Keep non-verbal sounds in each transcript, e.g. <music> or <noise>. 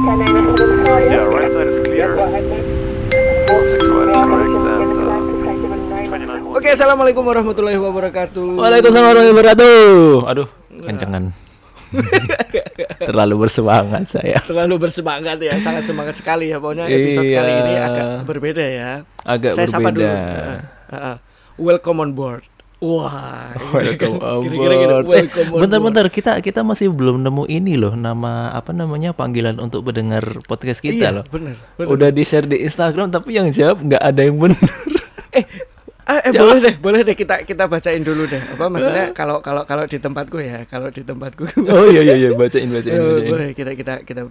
Yeah, right side is clear. Six one is correct. And uh, 29 Oke, assalamualaikum warahmatullahi wabarakatuh. Waalaikumsalam warahmatullahi wabarakatuh. Aduh, kencengan. <laughs> Terlalu bersemangat saya. Terlalu bersemangat ya, sangat semangat sekali ya. Pokoknya episode Iya. kali ini agak berbeda ya. Agak Saya sapa dulu. berbeda. Heeh, heeh. welcome on board. Wah, Welcome. Eh, Welcome bentar-bentar kita kita masih belum nemu ini loh nama apa namanya panggilan untuk pendengar podcast kita Iya, loh. bener, bener. Udah di share di Instagram tapi yang jawab nggak ada yang benar. <laughs> eh, ah, eh boleh deh, boleh deh kita kita bacain dulu deh. Apa maksudnya kalau kalau kalau di tempatku ya, kalau di tempatku. oh iya iya iya bacain bacain. Eh, bacain. boleh kita kita kita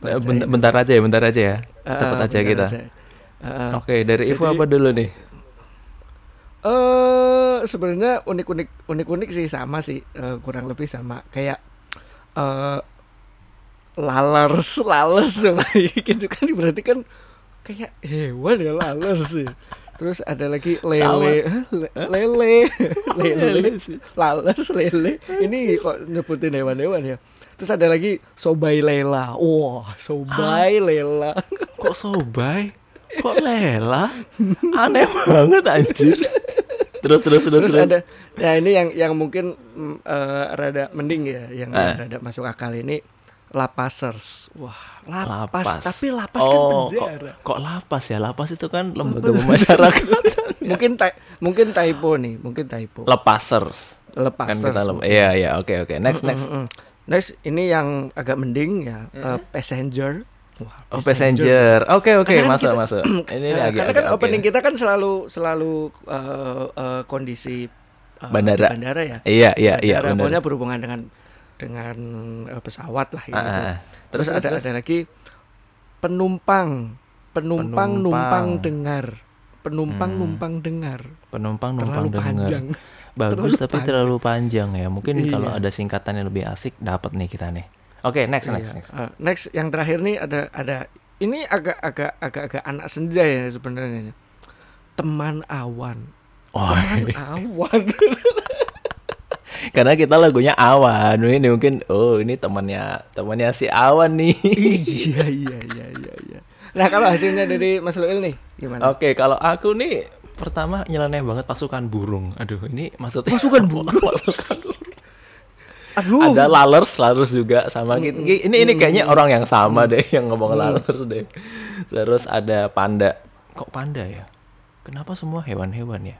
bacain. Bentar, bentar aja ya, bentar aja ya. Ah, Cepat ah, aja kita. aja. Ah. Oke, dari Ivo apa dulu nih? Eh sebenarnya unik-unik unik-unik sih sama sih eh, kurang lebih sama kayak eh lalers lalers <laughs> sama gitu kan berarti kan kayak hewan ya lalers sih. Terus ada lagi lele Hah? Le- <laughs> lele lele lalers lele ini kok nyebutin hewan-hewan ya. Terus ada lagi sobai lela. Wah, sobai lela. Kok sobai? Kok lela? Aneh <laughs> banget anjir. Terus terus terus Terus terus. ada ya ini yang yang mungkin mm, eh, rada mending ya, yang Eh. rada masuk akal ini lapasers. Wah, lapas, Lapas. tapi lapas kan oh, penjara. Kok, kok lapas ya? Lapas itu kan lembaga pemasyarakatan. <laughs> Mungkin ty- mungkin typo nih, mungkin typo. Lepasers. Lepasers. Kan kita lem- Iya iya oke oke. Next next. Mm, mm. Next ini yang agak mending ya, eh, passenger. Oh passenger. Oke oke Karena kan masuk kita- masuk. <clears throat> Ini Eh, agak karena kan agak opening kita kan selalu selalu eh, eh, kondisi eh, Bandara. bandara ya. Iya iya iya Bandara, pokoknya benar. berhubungan dengan dengan eh, pesawat lah gitu. Ah. Terus, Terus, ada terus. ada lagi penumpang, penumpang, Penumpang. numpang dengar, penumpang Hmm. numpang dengar. Penumpang numpang Terlalu dengar. panjang. Bagus Terlalu tapi panjang. terlalu panjang ya. Mungkin Iya. kalau ada singkatan yang lebih asik dapat nih kita nih. Oke next next Iya. next. Eh, next yang terakhir nih ada ada ini agak agak agak agak anak senja ya sebenarnya. Teman awan. Oh, Teman awan. <laughs> karena kita lagunya Awan. Ini mungkin oh ini temannya temannya si Awan nih. iya iya iya iya iya. Nah, kalau hasilnya dari Mas Luil nih gimana? Oke, kalau aku nih pertama nyeleneh banget pasukan burung. Aduh, ini maksudnya Pasukan <laughs> burung? Pasukan burung. Aduh. Ada lalers, lalers juga sama gitu. Ini ini kayaknya orang yang sama deh yang ngomong lalers deh. Terus ada panda. Kok panda ya? Kenapa semua hewan-hewan ya?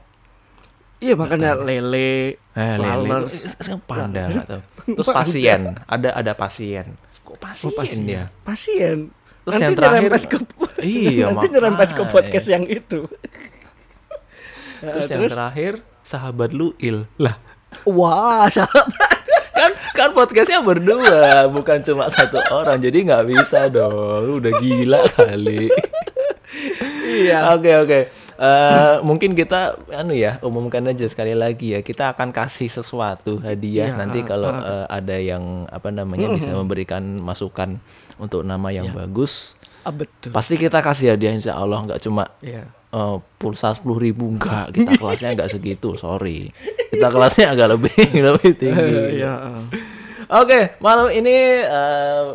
Iya makanya lele, Eh, lele. lalers. Sekarang panda tahu. <laughs> Terus pasien, ada ada pasien. Kok pasien, Oh, pasien. ya? Pasien. Terus nanti yang terakhir- nyerempet ke Iya, <laughs> nanti nyerempet ke podcast yang itu. Terus Eh, <laughs> yang terakhir sahabat Luil. Lah, wah, sahabat. Kan podcastnya berdua bukan cuma satu orang jadi nggak bisa dong udah gila kali iya. oke oke Eh, mungkin kita anu ya umumkan aja sekali lagi ya kita akan kasih sesuatu hadiah Iya, nanti ah, kalau ah. eh, ada yang apa namanya bisa memberikan masukan untuk nama yang bagus Ah, betul. pasti kita kasih hadiah insya Allah nggak cuma Iya. Eh, pulsa sepuluh ribu enggak kita kelasnya nggak segitu sorry kita kelasnya agak lebih <laughs> lebih tinggi Iya. Oke, malam ini eh,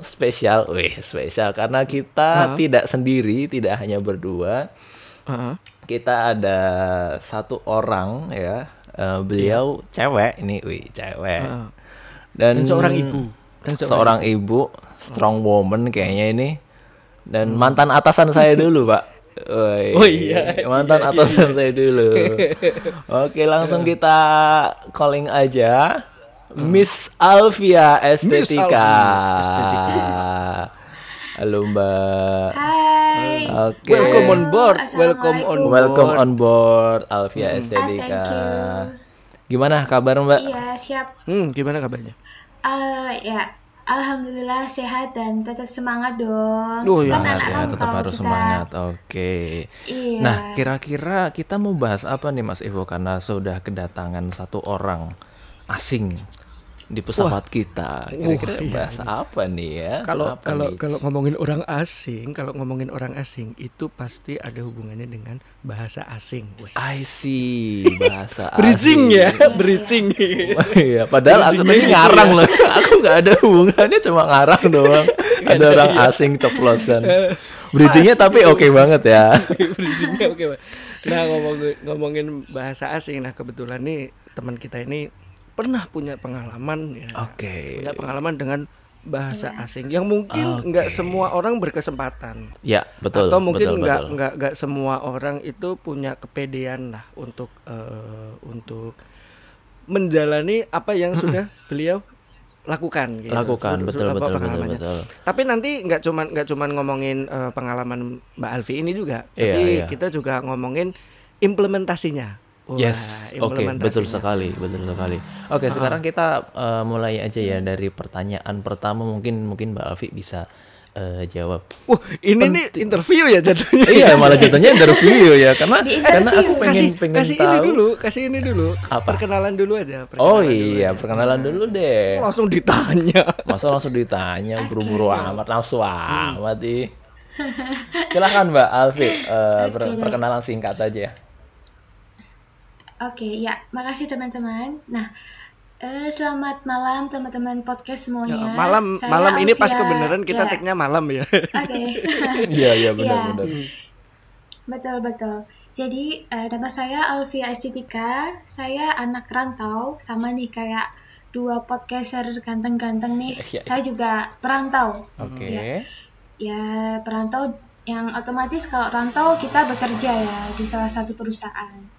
spesial, wih spesial karena kita Ah. tidak sendiri, tidak hanya berdua. Heeh. Kita ada satu orang ya, eh, beliau cewek ini, wih cewek. Heeh. Dan, Dan seorang ibu. Dan seorang, ibu, strong woman kayaknya ini. Dan mantan atasan saya <laughs> dulu, Pak. Woi, Oh iya. mantan atasan saya dulu. <laughs> Oke, langsung kita calling aja. Miss Alvia Estetika. Alvia Estetika. Halo, Mbak. Hai. Oke. Welcome on board. Welcome on Assalamualaikum. Welcome on board Alvia Ah, Estetika. thank you. Gimana kabar, Mbak? Iya, siap. Hmm, gimana kabarnya? Eh, ya, alhamdulillah sehat dan tetap semangat dong. Kan Semangat anak ya, tetap harus kita. semangat. Oke. Iya. Nah, kira-kira kita mau bahas apa nih Mas Ivo karena sudah kedatangan satu orang asing di pesawat kita. Kira-kira Wah, iya, bahas apa nih ya? Kalau Apa kalau nih? kalau ngomongin orang asing, kalau ngomongin orang asing itu pasti ada hubungannya dengan bahasa asing. Weh. I see bahasa <laughs> Bridging asing. ya, bridging. Iya, padahal aku tadi ngarang loh. <laughs> Aku nggak ada hubungannya, cuma ngarang doang. ada orang asing ceplosan. Bridgingnya tapi oke banget ya. <laughs> Bridgingnya oke Pak. Nah ngomongin ngomongin bahasa asing, nah kebetulan nih teman kita ini pernah punya pengalaman ya. Oke. Punya pengalaman dengan bahasa asing yang mungkin nggak Oke. semua orang berkesempatan Ya, betul. atau mungkin betul, nggak betul. nggak nggak semua orang itu punya kepedean lah untuk eh, untuk menjalani apa yang sudah beliau lakukan gitu. lakukan Sudah- betul sudah apa betul betul pengalamannya. betul. Tapi nanti nggak cuman nggak cuman ngomongin eh, pengalaman Mbak Alfi ini juga, Iya, tapi iya. kita juga ngomongin implementasinya. Wah, Yes, oke, betul implementasinya. sekali, betul sekali. Oke, sekarang kita eh, mulai aja ya dari pertanyaan pertama mungkin mungkin Mbak Alfi bisa eh, jawab. Wah, ini nih interview ya jadinya. iya, malah jatuhnya interview ya, karena karena aku pengen kasih pengen kasih tahu. ini dulu, kasih ini dulu. Apa? Perkenalan dulu aja. Oh perkenalan dulu iya, aja. perkenalan dulu deh. Langsung ditanya. Masa langsung ditanya buru-buru amat nafsu amat ih. Silahkan Mbak Alfi, eh, per- Oke, deh. perkenalan singkat aja. Oke, ya, makasih teman-teman. Nah, eh, selamat malam teman-teman podcast semuanya. Ya, malam Saya malam ini pas kebenaran kita Ya, tagnya malam ya. Oke, <laughs> Iya iya Iya. benar-benar. betul betul. Jadi eh, nama saya Alfia Estetika. Saya anak rantau, sama nih kayak dua podcaster ganteng-ganteng nih. Iya. Saya juga perantau. Oke. Ya. Ya perantau yang otomatis kalau rantau kita bekerja ya di salah satu perusahaan.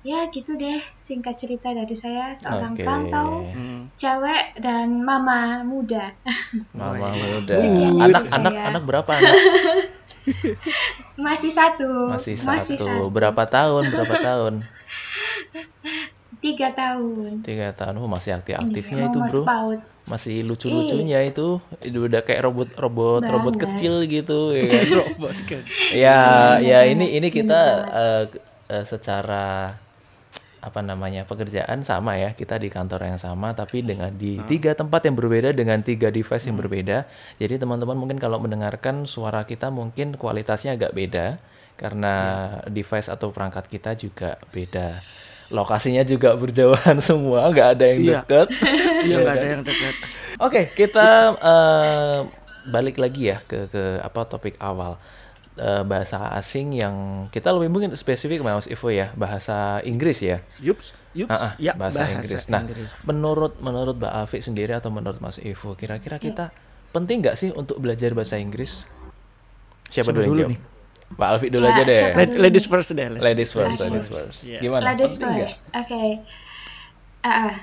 Ya gitu deh singkat cerita dari saya seorang Oke. perantau Hmm. cewek dan mama muda. <laughs> Mama muda. Dari Anak saya. anak anak berapa anak? <laughs> Masih satu. Masih satu. Berapa tahun? Berapa tahun? <laughs> Tiga tahun. Tiga tahun. Oh, masih aktif-aktifnya Iya, itu, Bro. spaut. Masih lucu-lucunya itu. Itu udah kayak robot-robot Banget. robot kecil gitu ya kan. Robot kan. ya ya ini ini kita eh, eh, secara apa namanya pekerjaan sama ya kita di kantor yang sama tapi dengan di tiga tempat yang berbeda dengan tiga device yang berbeda. Jadi teman-teman mungkin kalau mendengarkan suara kita mungkin kualitasnya agak beda karena device atau perangkat kita juga beda. Lokasinya juga <laughs> berjauhan semua nggak ada yang Iya. deket. <laughs> Iya nggak ada yang dekat. Oke, kita eh, balik lagi ya ke ke apa topik awal Eh, bahasa asing yang kita lebih mungkin spesifik Mas Ivo ya bahasa Inggris ya. Yups, yups. Ah, ah, ya bahasa, Inggris. Nah, Inggris. menurut menurut Mbak Afi sendiri atau menurut Mas Ivo, kira-kira Iya. kita penting nggak sih untuk belajar bahasa Inggris? Siapa Siapa dulu yang dulu jawab? nih? Mbak Alfi dulu Ya, aja deh. Ladies first deh. ladies. Ladies first, Ladies ladies first. first. Iya. Gimana? Ladies Penting nggak? first. Oke. Ah, ah.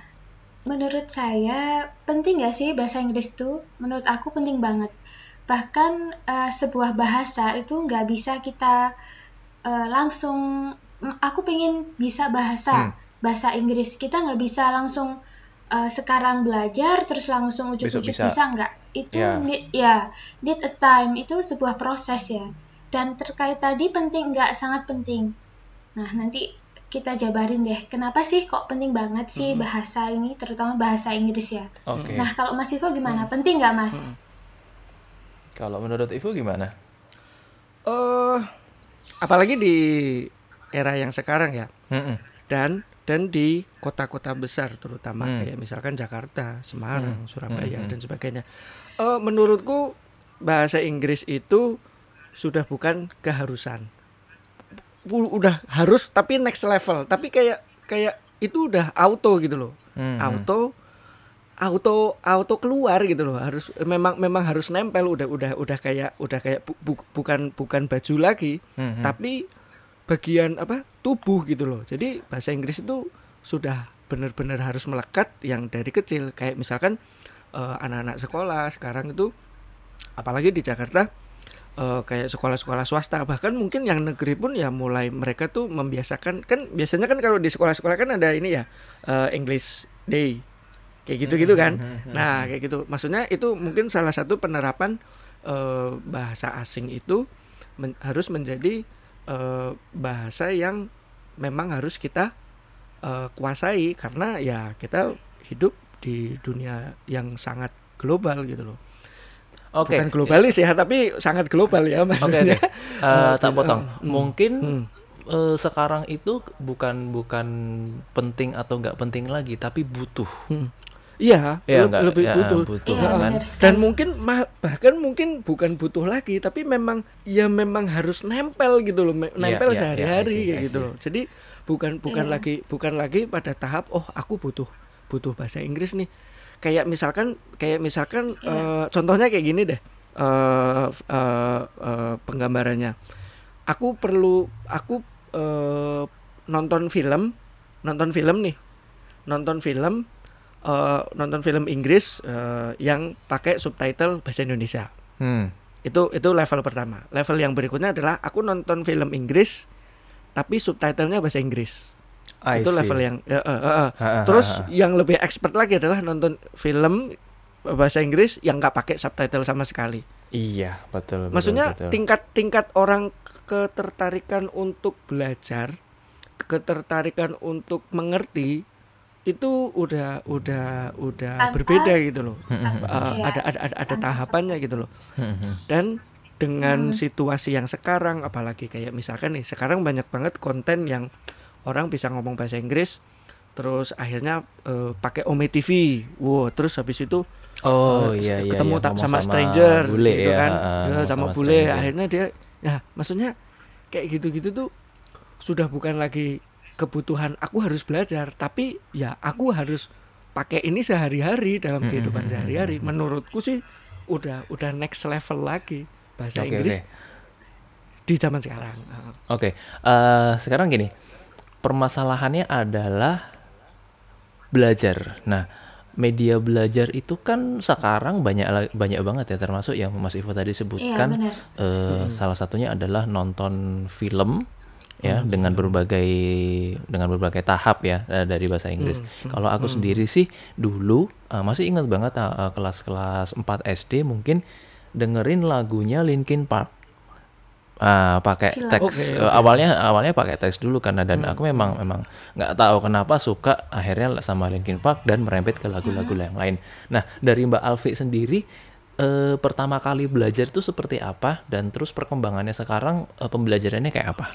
menurut saya penting gak sih bahasa Inggris tuh? Menurut aku penting banget. Bahkan eh, sebuah bahasa itu nggak bisa kita eh, langsung. Aku pengen bisa bahasa Hmm. bahasa Inggris. Kita nggak bisa langsung eh, sekarang belajar terus langsung ujuk-ujuk bisa nggak? Itu Ya. need, ya need a time itu sebuah proses ya. Dan terkait tadi penting nggak sangat penting. Nah, nanti kita jabarin deh, kenapa sih kok penting banget sih bahasa ini, terutama bahasa Inggris ya. Oke. Nah, kalau Mas Iko gimana? Penting nggak, Mas? Kalau menurut Ivo gimana? Eh, apalagi di era yang sekarang ya. Mm-mm. dan dan di kota-kota besar terutama Hmm. kayak misalkan Jakarta, Semarang, Surabaya Hmm, hmm. dan sebagainya. Eh, menurutku bahasa Inggris itu sudah bukan keharusan. Udah harus tapi next level. Tapi kayak kayak itu udah auto gitu loh. Mhm. Auto auto auto keluar gitu loh. Harus memang memang harus nempel. Udah udah udah kayak udah kayak bu- bu- bukan bukan baju lagi. Mhm. tapi bagian apa tubuh gitu loh. Jadi bahasa Inggris itu sudah benar-benar harus melekat yang dari kecil. Kayak misalkan eh, anak-anak sekolah sekarang itu apalagi di Jakarta eh, kayak sekolah-sekolah swasta. Bahkan mungkin yang negeri pun ya mulai mereka tuh membiasakan. Kan biasanya kan kalau di sekolah-sekolah kan ada ini ya eh, English Day kayak gitu-gitu kan nah kayak gitu maksudnya itu mungkin salah satu penerapan eh, bahasa asing itu men- harus menjadi eh, bahasa yang memang harus kita eh, kuasai karena ya kita hidup di dunia yang sangat global gitu loh. Oke. Bukan globalis ya, tapi sangat global ya Oke, maksudnya. oke. Eh, tak bisa- potong. hmm. Mungkin Hmm. eh, sekarang itu bukan bukan penting atau nggak penting lagi, tapi butuh. Hmm. Iya, Ya, le- nggak- lebih ya, butuh. butuh, Iya, Heeh. kan? Dan mungkin ma- bahkan mungkin bukan butuh lagi, tapi memang ya memang harus nempel gitu loh, me- Iya, nempel iya, iya, sehari-hari kayak I gitu see. loh. Jadi bukan bukan Iya. lagi bukan lagi pada tahap oh aku butuh butuh bahasa Inggris nih. Kayak misalkan kayak misalkan Iya. eh, contohnya kayak gini deh. eh eh, eh, penggambarannya. Aku perlu aku eh, nonton film, nonton film nih. Nonton film eh, nonton film Inggris eh, yang pakai subtitle bahasa Indonesia. Hmm. Itu itu level pertama. Level yang berikutnya adalah aku nonton film Inggris tapi subtitlenya bahasa Inggris. I itu see. level yang eh, eh. Ha, ha, Terus yang lebih expert lagi adalah nonton film bahasa Inggris yang nggak pakai subtitle sama sekali. Iya, betul. betul, Maksudnya betul. tingkat tingkat orang ketertarikan untuk belajar, ketertarikan untuk mengerti itu udah udah udah Tanpa- berbeda gitu loh. Uh, ada ada ada, ada tahapannya gitu loh. Hmm, hmm. Dan dengan Hmm. situasi yang sekarang apalagi kayak misalkan nih sekarang banyak banget konten yang orang bisa ngomong bahasa Inggris terus akhirnya eh, pakai Ome TV. Wow, terus habis itu Oh eh, iya iya ketemu iya, ta- ngomong sama, stranger bule gitu ya, kan. Ya, ngomong sama, bule stranger. akhirnya dia ya maksudnya kayak gitu-gitu tuh sudah bukan lagi kebutuhan aku harus belajar tapi ya aku harus pakai ini sehari-hari dalam Mm, kehidupan mm, mm, sehari-hari mm, mm. menurutku sih udah udah next level lagi bahasa Oke, Inggris oke. di zaman sekarang. Oke, eh, sekarang gini, permasalahannya adalah belajar. Nah, media belajar itu kan sekarang banyak banyak banget ya, termasuk yang Mas Ivo tadi Iya, sebutkan. benar. eh, Salah satunya adalah nonton film ya dengan berbagai dengan berbagai tahap ya eh, dari bahasa Inggris. Kalau aku sendiri sih dulu eh, masih ingat banget eh, kelas-kelas 4 SD mungkin dengerin lagunya Linkin Park. Ah, pakai teks Oke, eh, oke. awalnya awalnya pakai teks dulu karena dan aku memang memang nggak tahu kenapa suka akhirnya sama Linkin Park dan merembet ke lagu-lagu yang lain. Nah, dari Mbak Alfi sendiri eh, pertama kali belajar itu seperti apa dan terus perkembangannya sekarang eh, pembelajarannya kayak apa?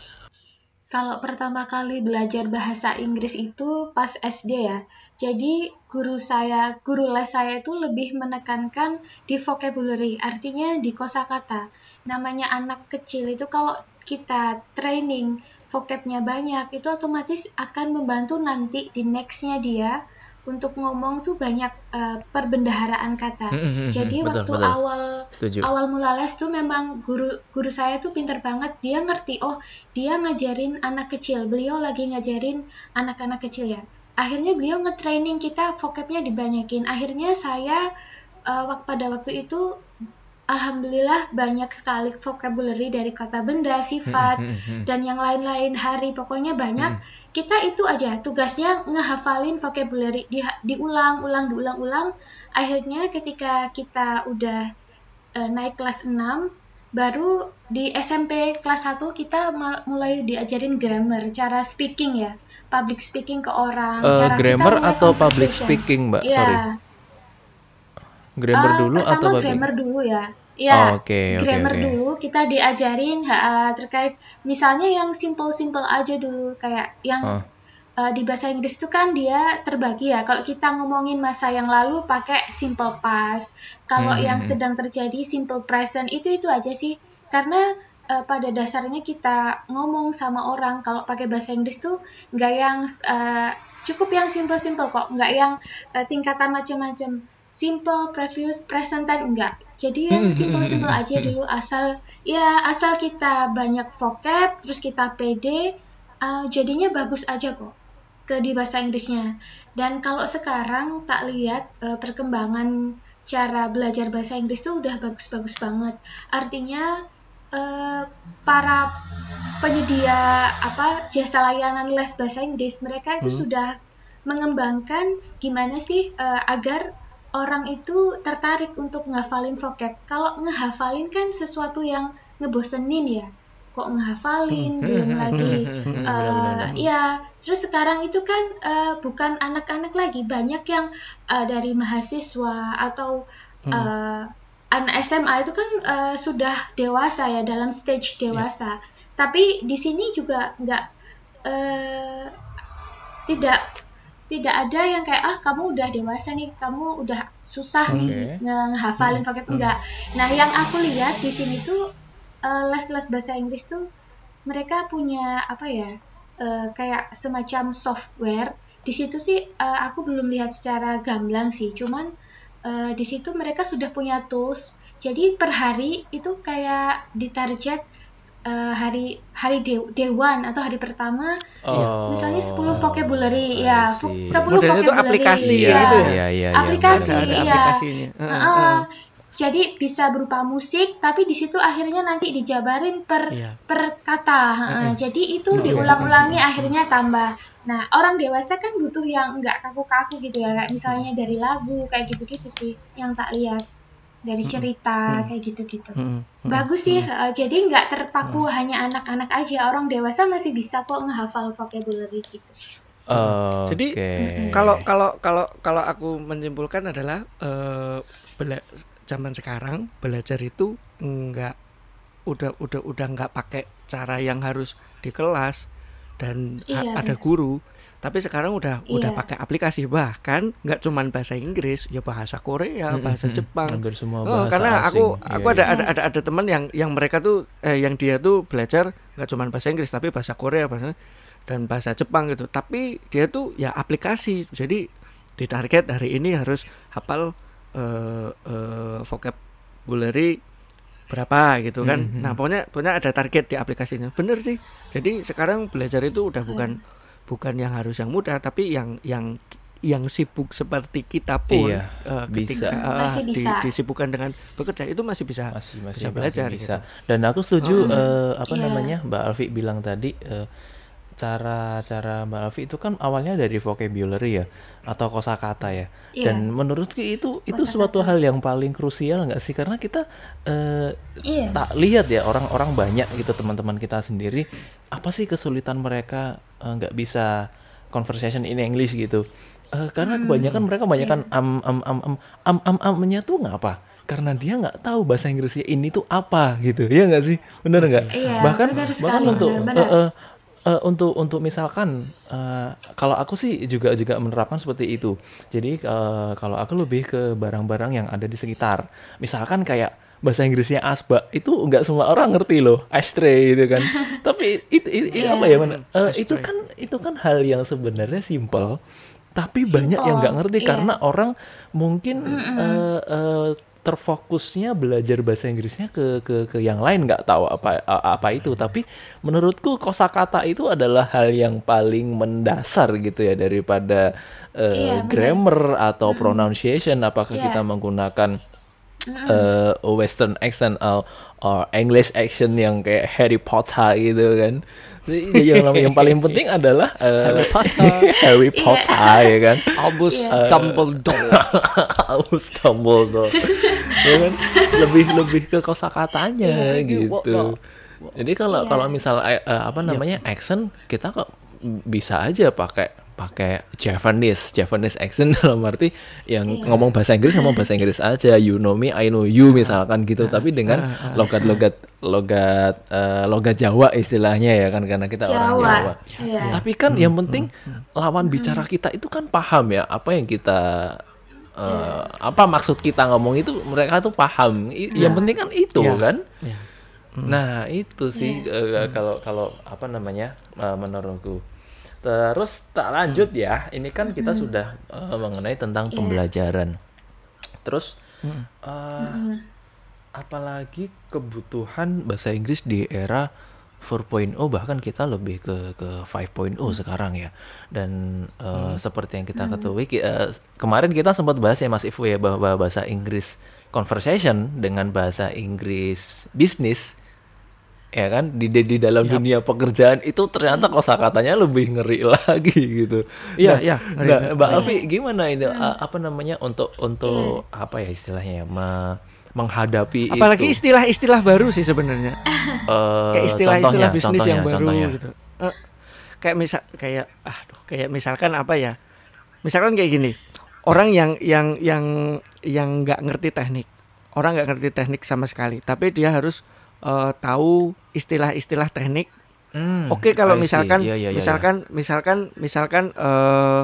Kalau pertama kali belajar bahasa Inggris itu pas SD ya. Jadi guru saya, guru les saya itu lebih menekankan di vocabulary, artinya di kosakata. Namanya anak kecil itu kalau kita training vocabnya banyak, itu otomatis akan membantu nanti di nextnya dia untuk ngomong tuh banyak eh, perbendaharaan kata. Jadi betul, waktu betul. awal Setuju. awal mula les tuh memang guru guru saya tuh pinter banget. Dia ngerti oh dia ngajarin anak kecil. Beliau lagi ngajarin anak-anak kecil ya. Akhirnya beliau nge-training kita vocabnya dibanyakin. Akhirnya saya wak- pada waktu itu alhamdulillah banyak sekali vocabulary dari kata benda sifat dan yang lain-lain hari. Pokoknya banyak kita itu aja tugasnya ngehafalin vocabulary di, diulang-ulang diulang-ulang akhirnya ketika kita udah eh, naik kelas 6 baru di SMP kelas 1 kita mulai diajarin grammar cara speaking ya public speaking ke orang Eh, cara kita grammar mulai atau public speaking, Mbak? Iya. Sorry. Grammar Eh, dulu atau public? grammar dulu ya ya Oke, oke, grammar oke. dulu kita diajarin ha, terkait misalnya yang simple-simple aja dulu kayak yang Oh. eh, di bahasa Inggris itu kan dia terbagi ya. Kalau kita ngomongin masa yang lalu pakai simple past. Kalau Hmm, yang sedang terjadi simple present itu itu aja sih. Karena eh, pada dasarnya kita ngomong sama orang kalau pakai bahasa Inggris tuh nggak yang eh, cukup yang simple-simple kok. Nggak yang eh, tingkatan macam-macam simple previous present dan enggak. Jadi yang Hmm, simple-simple aja dulu asal ya asal kita banyak vocab terus kita pede uh, jadinya bagus aja kok ke di bahasa Inggrisnya. Dan kalau sekarang tak lihat uh, perkembangan cara belajar bahasa Inggris tuh udah bagus-bagus banget. Artinya uh, para penyedia apa jasa layanan les bahasa Inggris mereka itu sudah mengembangkan gimana sih uh, agar orang itu tertarik untuk ngehafalin vocab. Kalau ngehafalin kan sesuatu yang ngebosenin ya. Kok ngehafalin, belum lagi eh, ya. Terus sekarang itu kan eh, bukan anak-anak lagi, banyak yang eh, dari mahasiswa atau eh, anak SMA itu kan eh, sudah dewasa ya dalam stage dewasa. Tapi di sini juga nggak eh, tidak tidak ada yang kayak ah kamu udah dewasa nih kamu udah susah nih Oke. nge- ngehafalin vocab enggak. Nah yang aku lihat di sini tuh eh, les-les bahasa Inggris tuh mereka punya apa ya eh, kayak semacam software. Di situ sih eh, aku belum lihat secara gamblang sih. Cuman eh, di situ mereka sudah punya tools. Jadi per hari itu kayak ditarget eh, hari hari day, day one atau hari pertama Oh, misalnya 10 vocabulary I ya see. 10 Modelnya itu vocabulary aplikasi Iya, gitu ya? iya, iya, iya, Aplikasi, iya. aplikasinya Heeh, Heeh. heeh. jadi bisa berupa musik tapi di situ akhirnya nanti dijabarin per Iya. per kata heeh. jadi itu Iya. diulang-ulangi akhirnya tambah nah orang dewasa kan butuh yang enggak kaku-kaku gitu ya kayak misalnya dari lagu kayak gitu-gitu sih yang tak lihat dari cerita kayak gitu-gitu. Heeh, heeh. bagus sih heeh. jadi nggak terpaku hanya anak-anak aja. Orang dewasa masih bisa kok ngehafal vocabulary gitu. Oke. Jadi kalau kalau kalau kalau aku menyimpulkan adalah eh bela- zaman sekarang belajar itu enggak udah udah udah nggak pakai cara yang harus di kelas dan Iya, ada guru tapi sekarang udah udah Iya. pakai aplikasi bahkan nggak cuman bahasa Inggris ya bahasa Korea Mm-mm, bahasa mm-mm. Jepang hampir semua Oh, bahasa karena asing. aku Iya, aku iya. ada ada ada ada teman yang yang mereka tuh eh, yang dia tuh belajar nggak cuma bahasa Inggris tapi bahasa Korea bahasa dan bahasa Jepang gitu tapi dia tuh ya aplikasi jadi ditarget hari ini harus hafal eh, eh, vocabulary berapa gitu kan Mhm. nah pokoknya pokoknya ada target di aplikasinya bener sih jadi sekarang belajar itu udah bukan bukan yang harus yang mudah tapi yang yang yang sibuk seperti kita pun Iya, eh, bisa. eh, Masih di- bisa. disibukkan dengan bekerja itu masih bisa masih masih bisa masih belajar bisa. gitu. Dan aku setuju Oh. eh, apa Iya. namanya Mbak Alfi bilang tadi eh, cara-cara Mbak Alfi itu kan awalnya dari vocabulary ya atau kosakata ya. Iya. Dan menurutku itu itu Kosakata. suatu hal yang paling krusial nggak sih karena kita eh, iya tak lihat ya orang-orang banyak gitu teman-teman kita sendiri apa sih kesulitan mereka eh, nggak bisa conversation in English gitu Eh, karena kebanyakan mereka kebanyakan am am am am am am amnya tuh ngapa karena dia nggak tahu bahasa Inggrisnya ini tuh apa gitu ya nggak sih bener nggak Iya, bahkan bahkan untuk benar-benar. eh, eh, eh, untuk untuk misalkan eh, kalau aku sih juga juga menerapkan seperti itu jadi eh, kalau aku lebih ke barang-barang yang ada di sekitar misalkan kayak bahasa Inggrisnya asbak itu nggak semua orang ngerti loh ashtray gitu kan <laughs> tapi itu, itu, itu Iya. apa ya mana Eh, itu Ashtray. kan itu kan hal yang sebenarnya simple tapi banyak yang nggak ngerti iya. karena orang mungkin eh, eh, terfokusnya belajar bahasa Inggrisnya ke ke ke yang lain nggak tahu apa apa itu. Tapi menurutku kosakata itu adalah hal yang paling mendasar gitu ya daripada eh, Iya, grammar atau pronunciation. Apakah Iya. kita menggunakan eh, western accent or, or English accent yang kayak Harry Potter gitu kan yang, yang paling penting adalah eh, Harry Potter. <laughs> Harry Potter ya kan? Albus Iya. Dumbledore. <laughs> Albus Dumbledore. Ya kan? Lebih lebih ke kosakatanya Iya, gitu. What jadi kalau Iya. kalau misal eh, eh, apa namanya accent kita kok bisa aja pakai pakai Javanese Javanese accent <laughs> dalam arti yang ngomong bahasa Inggris ngomong bahasa Inggris aja you know me I know you misalkan gitu tapi dengan logat-logat logat eh, logat Jawa istilahnya ya kan karena kita orang Jawa. Jawa Iya. tapi kan yang penting lawan bicara kita itu kan paham ya apa yang kita eh, apa maksud kita ngomong itu mereka tuh paham. I- Yang penting kan itu Iya. kan. Iya. Nah itu sih eh, kalau kalau apa namanya eh, menurutku. Terus tak lanjut ya. Ini kan kita sudah eh, mengenai tentang Iya. pembelajaran. Terus eh, apalagi kebutuhan bahasa Inggris di era 4.0 bahkan kita lebih ke ke 5.0 sekarang ya. Dan eh, seperti yang kita ketahui ki- eh, kemarin kita sempat bahas ya Mas Ivo ya bahwa bahasa Inggris conversation dengan bahasa Inggris bisnis ya kan? Di di, dalam dunia pekerjaan itu ternyata kosakatanya lebih ngeri <laughs> lagi gitu. Iya, Nah, iya, ngeri Mbak, banget. Mbak Alfi gimana ini? A- apa namanya? Untuk untuk apa ya istilahnya ya? Me- menghadapi apalagi istilah-istilah baru sih sebenarnya. <laughs> Eh, kayak istilah-istilah contohnya, bisnis contohnya, yang baru contohnya. gitu. Eh, kayak misal kayak aduh kayak misalkan apa ya? Misalkan kayak gini. Orang yang yang yang yang nggak ngerti teknik. Orang nggak ngerti teknik sama sekali. Tapi dia harus eh, tahu istilah-istilah teknik Hmm, Oke kalau I see. misalkan Iya, iya, iya, iya. misalkan misalkan misalkan eh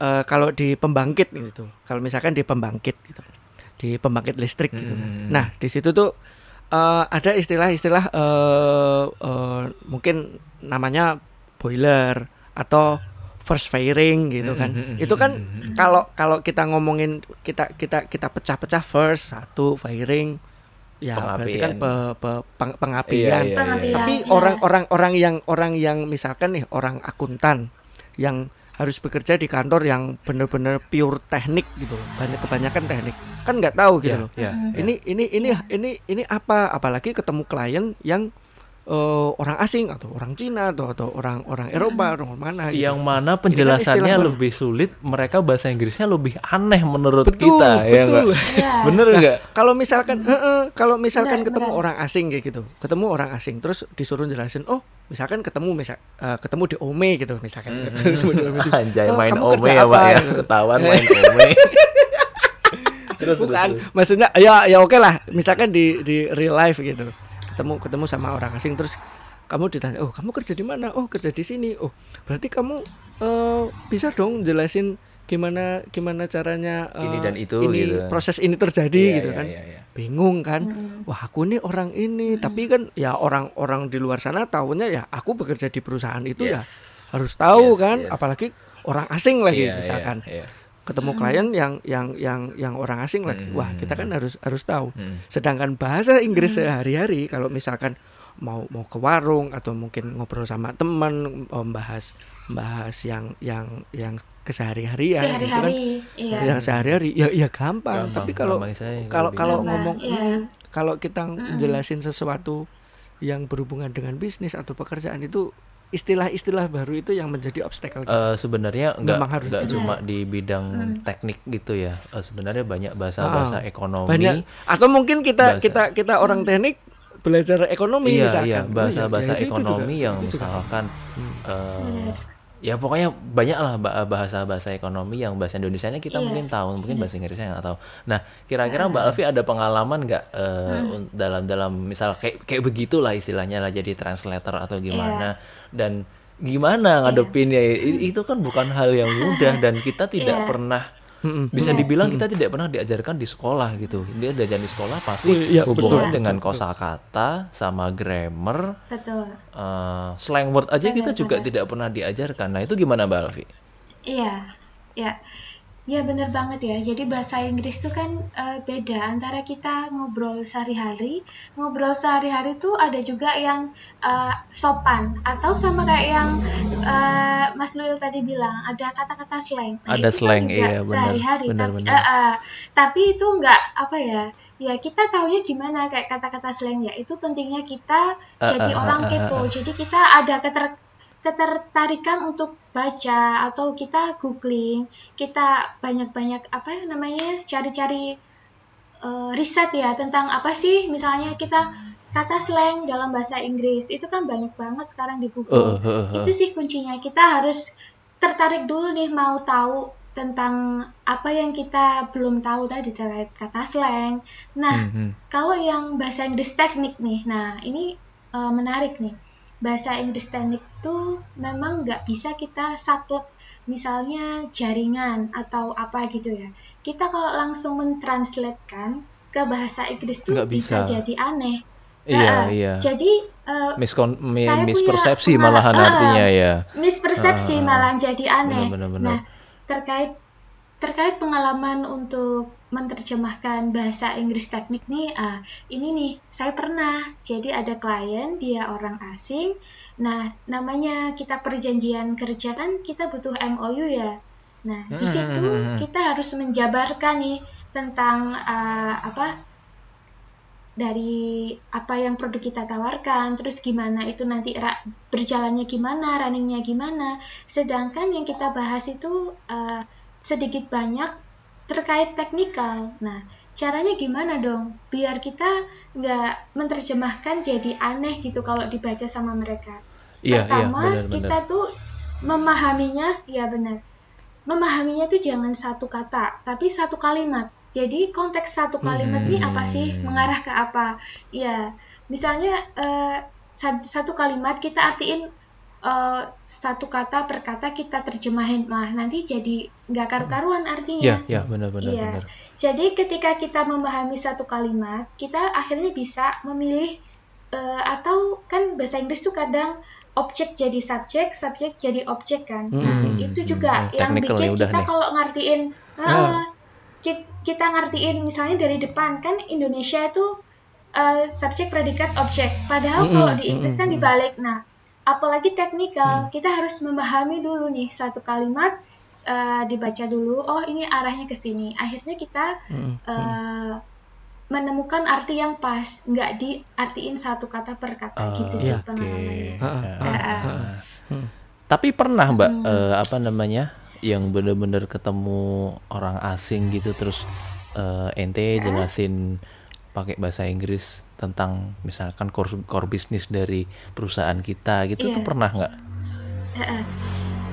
eh, kalau di pembangkit gitu kalau misalkan di pembangkit gitu di pembangkit listrik gitu Hmm. nah di situ tuh eh, ada istilah-istilah eh, eh, mungkin namanya boiler atau first firing gitu kan Hmm, hmm, itu kan hmm, hmm, kalau kalau kita ngomongin kita kita kita pecah-pecah first satu firing ya berarti kan Pengapian. pe- pe- peng- Iya, pengapian iya, Pengapian. iya. tapi Iya. orang-orang orang yang orang yang misalkan nih orang akuntan yang harus bekerja di kantor yang benar-benar pure teknik gitu loh. Banyak kebanyakan teknik. Kan nggak tahu gitu Iya, loh. iya, Mhm. iya. Ini ini ini ini ini apa? Apalagi ketemu klien yang eh, orang asing atau orang Cina atau atau orang orang Eropa, orang mana gitu. yang mana istilah penjelasannya baru. lebih sulit, mereka bahasa Inggrisnya lebih aneh menurut betul, kita, ya betul. nggak? Iya. Bener nggak? kalau misalkan heeh, kalau misalkan Benar, ketemu benar. orang asing kayak gitu ketemu orang asing terus disuruh jelasin oh misalkan ketemu misal eh, ketemu di Ome gitu misalkan <laughs> di Ome. Anjay Oh, main ome ya pak ya, ketahuan <laughs> main ome. <laughs> terus bukan terus, terus. maksudnya ya ya oke lah misalkan di di real life gitu ketemu ketemu sama orang asing terus kamu ditanya oh kamu kerja di mana oh kerja di sini oh berarti kamu eh, bisa dong jelasin gimana gimana caranya eh, Ini dan itu ini gitu. proses ini terjadi Iya, gitu iya, kan iya, iya. bingung kan Mm. wah aku nih orang ini tapi kan ya orang-orang di luar sana tahunya ya aku bekerja di perusahaan itu ya Yes. harus tahu Yes, kan yes. apalagi orang asing lagi Iya, iya, misalkan iya. Ketemu klien yang yang yang yang orang asing lagi wah kita kan harus harus tahu Hmm. sedangkan bahasa Inggris sehari-hari kalau misalkan mau mau ke warung atau mungkin ngobrol sama teman membahas membahas yang yang yang kesehari-harian gitu kan Sehari-hari. Iya. yang sehari-hari ya ya gampang, Gampang, tapi kalau gampang saya kalau kalau gampang. ngomong Iya. mm, kalau kita jelasin sesuatu yang berhubungan dengan bisnis atau pekerjaan itu istilah-istilah baru itu yang menjadi obstacle Eh, sebenarnya nggak Memang harus nggak benar. cuma di bidang teknik gitu ya. Eh, sebenarnya banyak bahasa-bahasa Ah, ekonomi. banyak atau mungkin kita bahasa- kita kita orang teknik belajar ekonomi Iya, misalkan iya, Oh, bahasa-bahasa ya itu- itu juga- ekonomi yang itu juga. misalkan Hmm. eh, Benar. Ya pokoknya banyak lah ba- bahasa-bahasa ekonomi yang bahasa Indonesianya kita Iya. mungkin tahu, mungkin bahasa Inggrisnya nggak tahu. Nah, kira-kira Mbak Alfi ada pengalaman nggak eh, un- dalam dalam misal kayak kayak begitulah istilahnya lah jadi translator atau gimana dan gimana ngadepinnya I- itu kan bukan hal yang mudah dan kita tidak Iya. pernah Bisa dibilang kita tidak pernah diajarkan di sekolah gitu. Dia diajar di sekolah pasti Iya, betul, hubungan betul, dengan kosakata sama grammar, Betul. eh, slang word aja kita Benar, juga benar. tidak pernah diajarkan. Nah, itu gimana Mbak Alfi? Iya, ya, ya bener banget ya. Jadi bahasa Inggris itu kan eh, beda antara kita ngobrol sehari-hari, ngobrol sehari-hari tuh ada juga yang eh, sopan atau sama kayak yang eh, Mas Lul tadi bilang ada kata-kata slang. Nah, Ada itu kan slang, iya, benar, Sehari-hari, benar, tapi, eh, eh, tapi itu nggak apa ya? Ya kita taunya gimana kayak kata-kata slang ya. Itu pentingnya kita Eh, jadi eh, orang eh, kepo. eh. Jadi kita ada keter ketertarikan untuk baca atau kita googling, kita banyak-banyak apa ya namanya cari-cari eh, riset ya tentang apa sih misalnya kita kata slang dalam bahasa Inggris itu kan banyak banget sekarang di Google. eh, eh, eh. Itu sih kuncinya. Kita harus tertarik dulu nih mau tahu tentang apa yang kita belum tahu tadi terkait kata slang. Nah, Mhm. kalau yang bahasa Inggris teknik nih, nah ini eh, menarik nih. Bahasa Inggris teknik tuh memang nggak bisa kita saklek misalnya jaringan atau apa gitu ya. Kita kalau langsung mentranslatekan ke bahasa Inggris tuh Nggak bisa. bisa. jadi aneh. Iya, Eh, iya. Jadi eh, Miskon mi- saya punya mispersepsi pengala- malahan ah, artinya ya. mispersepsi Ah, malah jadi aneh. benar, benar. Nah, terkait terkait pengalaman untuk menerjemahkan bahasa Inggris teknik nih, ah, ini nih saya pernah. Jadi ada klien dia orang asing. Nah, namanya kita perjanjian kerja kan kita butuh MOU ya. Nah, di Hmm, situ hmm, hmm. kita harus menjabarkan nih tentang ah, apa dari apa yang produk kita tawarkan, terus gimana itu nanti berjalannya gimana, runningnya gimana. Sedangkan yang kita bahas itu eh, sedikit banyak terkait teknikal. Nah, caranya gimana dong? Biar kita nggak menerjemahkan jadi aneh gitu kalau dibaca sama mereka. Iya, iya, Pertama, benar, kita benar. tuh memahaminya, ya benar. Memahaminya tuh jangan satu kata, tapi satu kalimat. Jadi konteks satu kalimat ini apa sih? Hmm. Mengarah ke apa? Ya, misalnya eh, sa- satu kalimat kita artiin eh, satu kata per kata kita terjemahin mah nanti jadi nggak karu-karuan Ya, artinya. ya benar-benar Iya. benar. Jadi ketika kita memahami satu kalimat, kita akhirnya bisa memilih eh, atau kan bahasa Inggris tuh kadang objek jadi subjek, subjek jadi objek kan. Nah, Hmm, itu hmm, juga hmm, yang bikin kita kalau ngertiin Ah. eh, ki- kita ngertiin misalnya dari depan kan Indonesia itu eh, subjek predikat objek. Padahal Mm-mm, kalau di Inggris kan mm-mm, dibalik. Nah, apalagi teknikal, kita harus memahami dulu nih satu kalimat eh, dibaca dulu. Oh, ini arahnya ke sini. Akhirnya kita Mm, eh, menemukan arti yang pas, nggak diartiin satu kata per kata Oh, gitu sih iya. Oke. pengalamannya. Ah, ah, Ya. Hmm. Tapi pernah Mbak Hmm. eh, apa namanya yang bener-bener ketemu orang asing gitu terus eh, ente jelasin pakai bahasa Inggris tentang misalkan core, core bisnis dari perusahaan kita gitu Iya. tuh pernah nggak? Eh.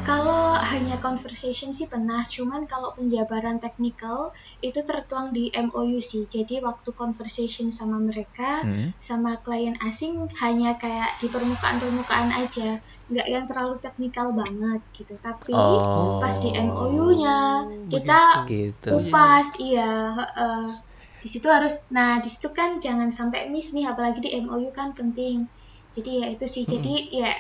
Kalau hanya conversation sih pernah, cuman kalau penjabaran teknikal itu tertuang di MOU sih. Jadi waktu conversation sama mereka, Hmm? sama klien asing hanya kayak di permukaan-permukaan aja, nggak yang terlalu teknikal banget gitu. Tapi Oh. pas di MOU-nya kita Gitu. kupas, iya. heeh. Di situ harus, nah di situ kan jangan sampai miss nih, apalagi di MOU kan penting. Jadi ya itu sih, jadi ya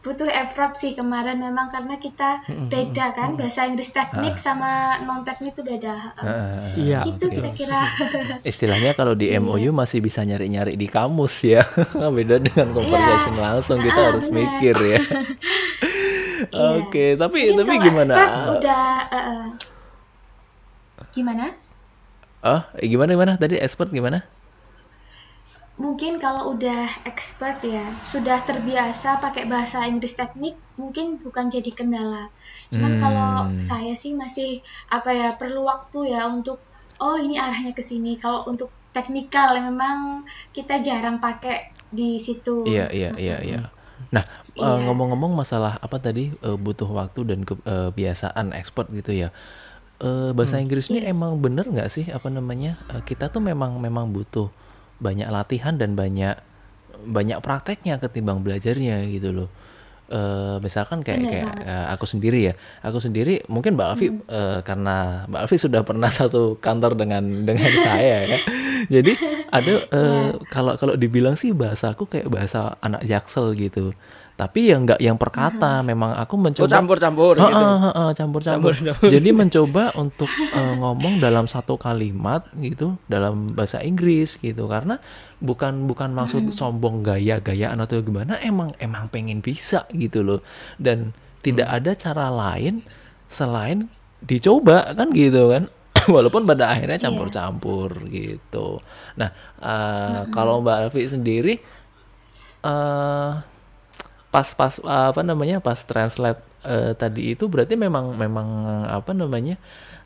butuh effort sih kemarin memang karena kita beda kan bahasa Inggris teknik sama non teknik itu beda. heeh. Eh, Iya. gitu oke. kira-kira. <laughs> Istilahnya kalau di Iya. MOU masih bisa nyari-nyari di kamus ya. <laughs> Beda dengan conversation langsung kita Ah, harus benar. mikir ya. <laughs> Iya. Oke, tapi Mungkin tapi kalau gimana? udah eh. gimana? Oh, eh, gimana gimana tadi expert gimana? Mungkin kalau udah expert ya, sudah terbiasa pakai bahasa Inggris teknik, mungkin bukan jadi kendala. Cuman Hmm. kalau saya sih masih apa ya perlu waktu ya untuk oh ini arahnya ke sini. Kalau untuk teknikal memang kita jarang pakai di situ. Iya, iya, iya, iya. Nah, eh, Iya. ngomong-ngomong masalah apa tadi eh, butuh waktu dan kebiasaan expert gitu ya. Eh, bahasa Inggris ini Iya. emang bener nggak sih apa namanya? eh, kita tuh memang memang butuh banyak latihan dan banyak banyak prakteknya ketimbang belajarnya gitu loh. Eh, misalkan kayak Bener kayak eh, aku sendiri ya, aku sendiri mungkin Mbak Alfi eh, karena Mbak Alfi sudah pernah <laughs> satu kantor dengan dengan <laughs> saya ya. Jadi ada eh, kalau kalau dibilang sih bahasa aku kayak bahasa anak jaksel gitu. Tapi yang nggak yang perkata, memang aku Oh mencoba campur-campur Heeh, gitu. heeh, campur-campur. Campur-campur. Jadi mencoba untuk eh, ngomong dalam satu kalimat gitu dalam bahasa Inggris gitu karena bukan bukan maksud sombong gaya-gayaan atau gimana emang emang pengen bisa gitu loh dan tidak ada cara lain selain dicoba kan gitu kan <coughs> walaupun pada akhirnya Iya. campur-campur gitu. Nah, eh, kalau Mbak Alfi sendiri eh pas pas apa namanya pas translate eh, tadi itu berarti memang memang apa namanya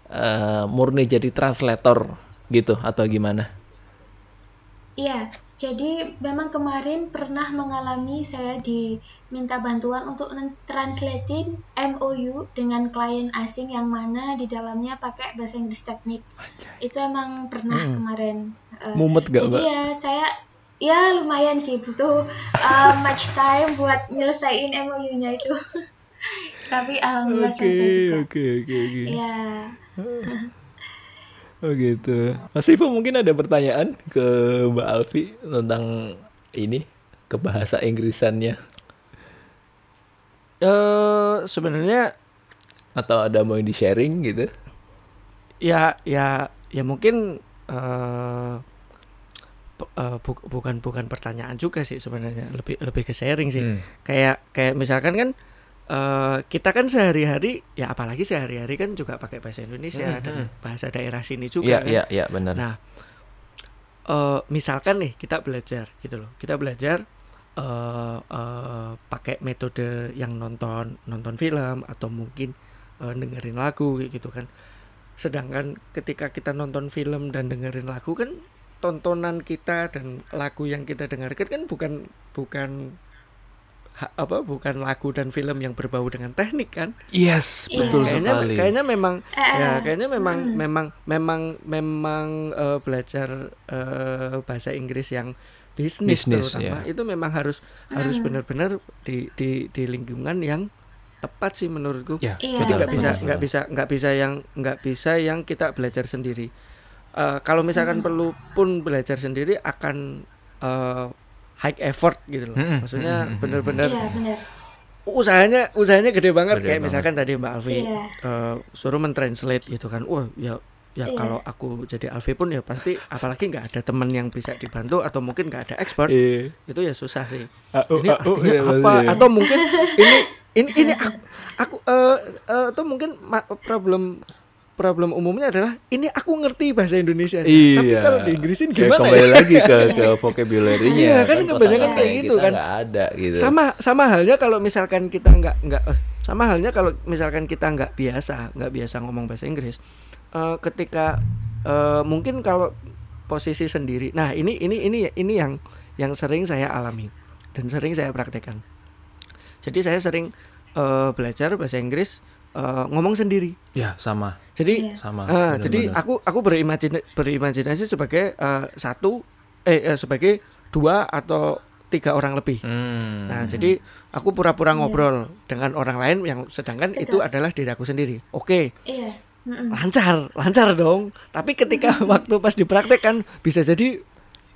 eh, murni jadi translator gitu atau gimana? Iya, jadi memang kemarin pernah mengalami saya diminta bantuan untuk translatein MOU dengan klien asing yang mana di dalamnya pakai bahasa Inggris teknik. Itu emang pernah kemarin. Eh, Mumet gak jadi mbak? ya saya ya lumayan sih butuh uh, much time buat nyelesain MOU-nya itu. <laughs> Tapi alhamdulillah selesai juga. oke oke oke. Iya. <laughs> Oh gitu. Mas Ivo mungkin ada pertanyaan ke Mbak Alfi tentang Ini ke bahasa Inggrisannya eh sebenarnya atau ada mau di sharing gitu? ya ya ya mungkin eh eh, bu- bukan bukan pertanyaan juga sih sebenarnya lebih lebih ke sharing sih Hmm. kayak kayak misalkan kan eh kita kan sehari-hari ya apalagi sehari-hari kan juga pakai bahasa Indonesia Hmm, dan hmm. bahasa daerah sini juga Iya kan iya iya benar. Nah, eh misalkan nih kita belajar gitu loh, kita belajar eh eh, pakai metode yang nonton nonton film atau mungkin eh, dengerin lagu gitu kan. Sedangkan ketika kita nonton film dan dengerin lagu kan tontonan kita dan lagu yang kita dengarkan kan bukan bukan ha- apa bukan lagu dan film yang berbau dengan teknik kan Yes, Iya. betul kayaknya sekali. kayaknya memang Eh, ya eh. kayaknya memang Mm. memang memang memang eh, belajar eh, bahasa Inggris yang bisnis, Bisnis, terutama ya. itu memang harus harus benar-benar di, di di lingkungan yang tepat sih menurutku. Ya, Iya, Jadi nggak bisa nggak bisa nggak bisa yang nggak bisa yang kita belajar sendiri. Eh, kalau misalkan perlu pun belajar sendiri akan eh, high effort gitu loh. Mm-mm, Maksudnya benar-benar Iya, usahanya usahanya gede banget Gede kayak banget. misalkan tadi Mbak Alfi Iya. eh, suruh mentranslate gitu kan. Wah, ya ya Iya. kalau aku jadi Alfi pun ya pasti apalagi nggak ada teman yang bisa dibantu atau mungkin nggak ada expert Iya. itu ya susah sih. Au, ini au, artinya iya, apa? iya. Atau mungkin ini ini ini <laughs> aku, aku eh eh, atau mungkin ma- problem problem umumnya adalah ini aku ngerti bahasa Indonesia tapi Iya. kalau di Inggrisin gimana kembali ya? lagi ke <laughs> ke vocabulary-nya. Iya, kan kebanyakan kosakata kayak gitu kan. ada gitu. Sama sama halnya kalau misalkan kita nggak nggak eh, sama halnya kalau misalkan kita nggak biasa nggak biasa ngomong bahasa Inggris eh, ketika eh, mungkin kalau posisi sendiri. Nah ini ini ini ini yang yang sering saya alami dan sering saya praktekkan. Jadi saya sering eh, belajar bahasa Inggris eh, ngomong sendiri. Ya, sama. Jadi Iya. Sama. Benar-benar. jadi aku aku berimajin berimajinasi sebagai eh, satu eh, eh, sebagai dua atau tiga orang lebih. Hmm. Nah, jadi aku pura-pura Iya. ngobrol dengan orang lain yang sedangkan itu Betul. adalah diri aku sendiri. Oke, Iya. Mm-mm. lancar, lancar dong. Tapi ketika <laughs> waktu pas dipraktekkan bisa jadi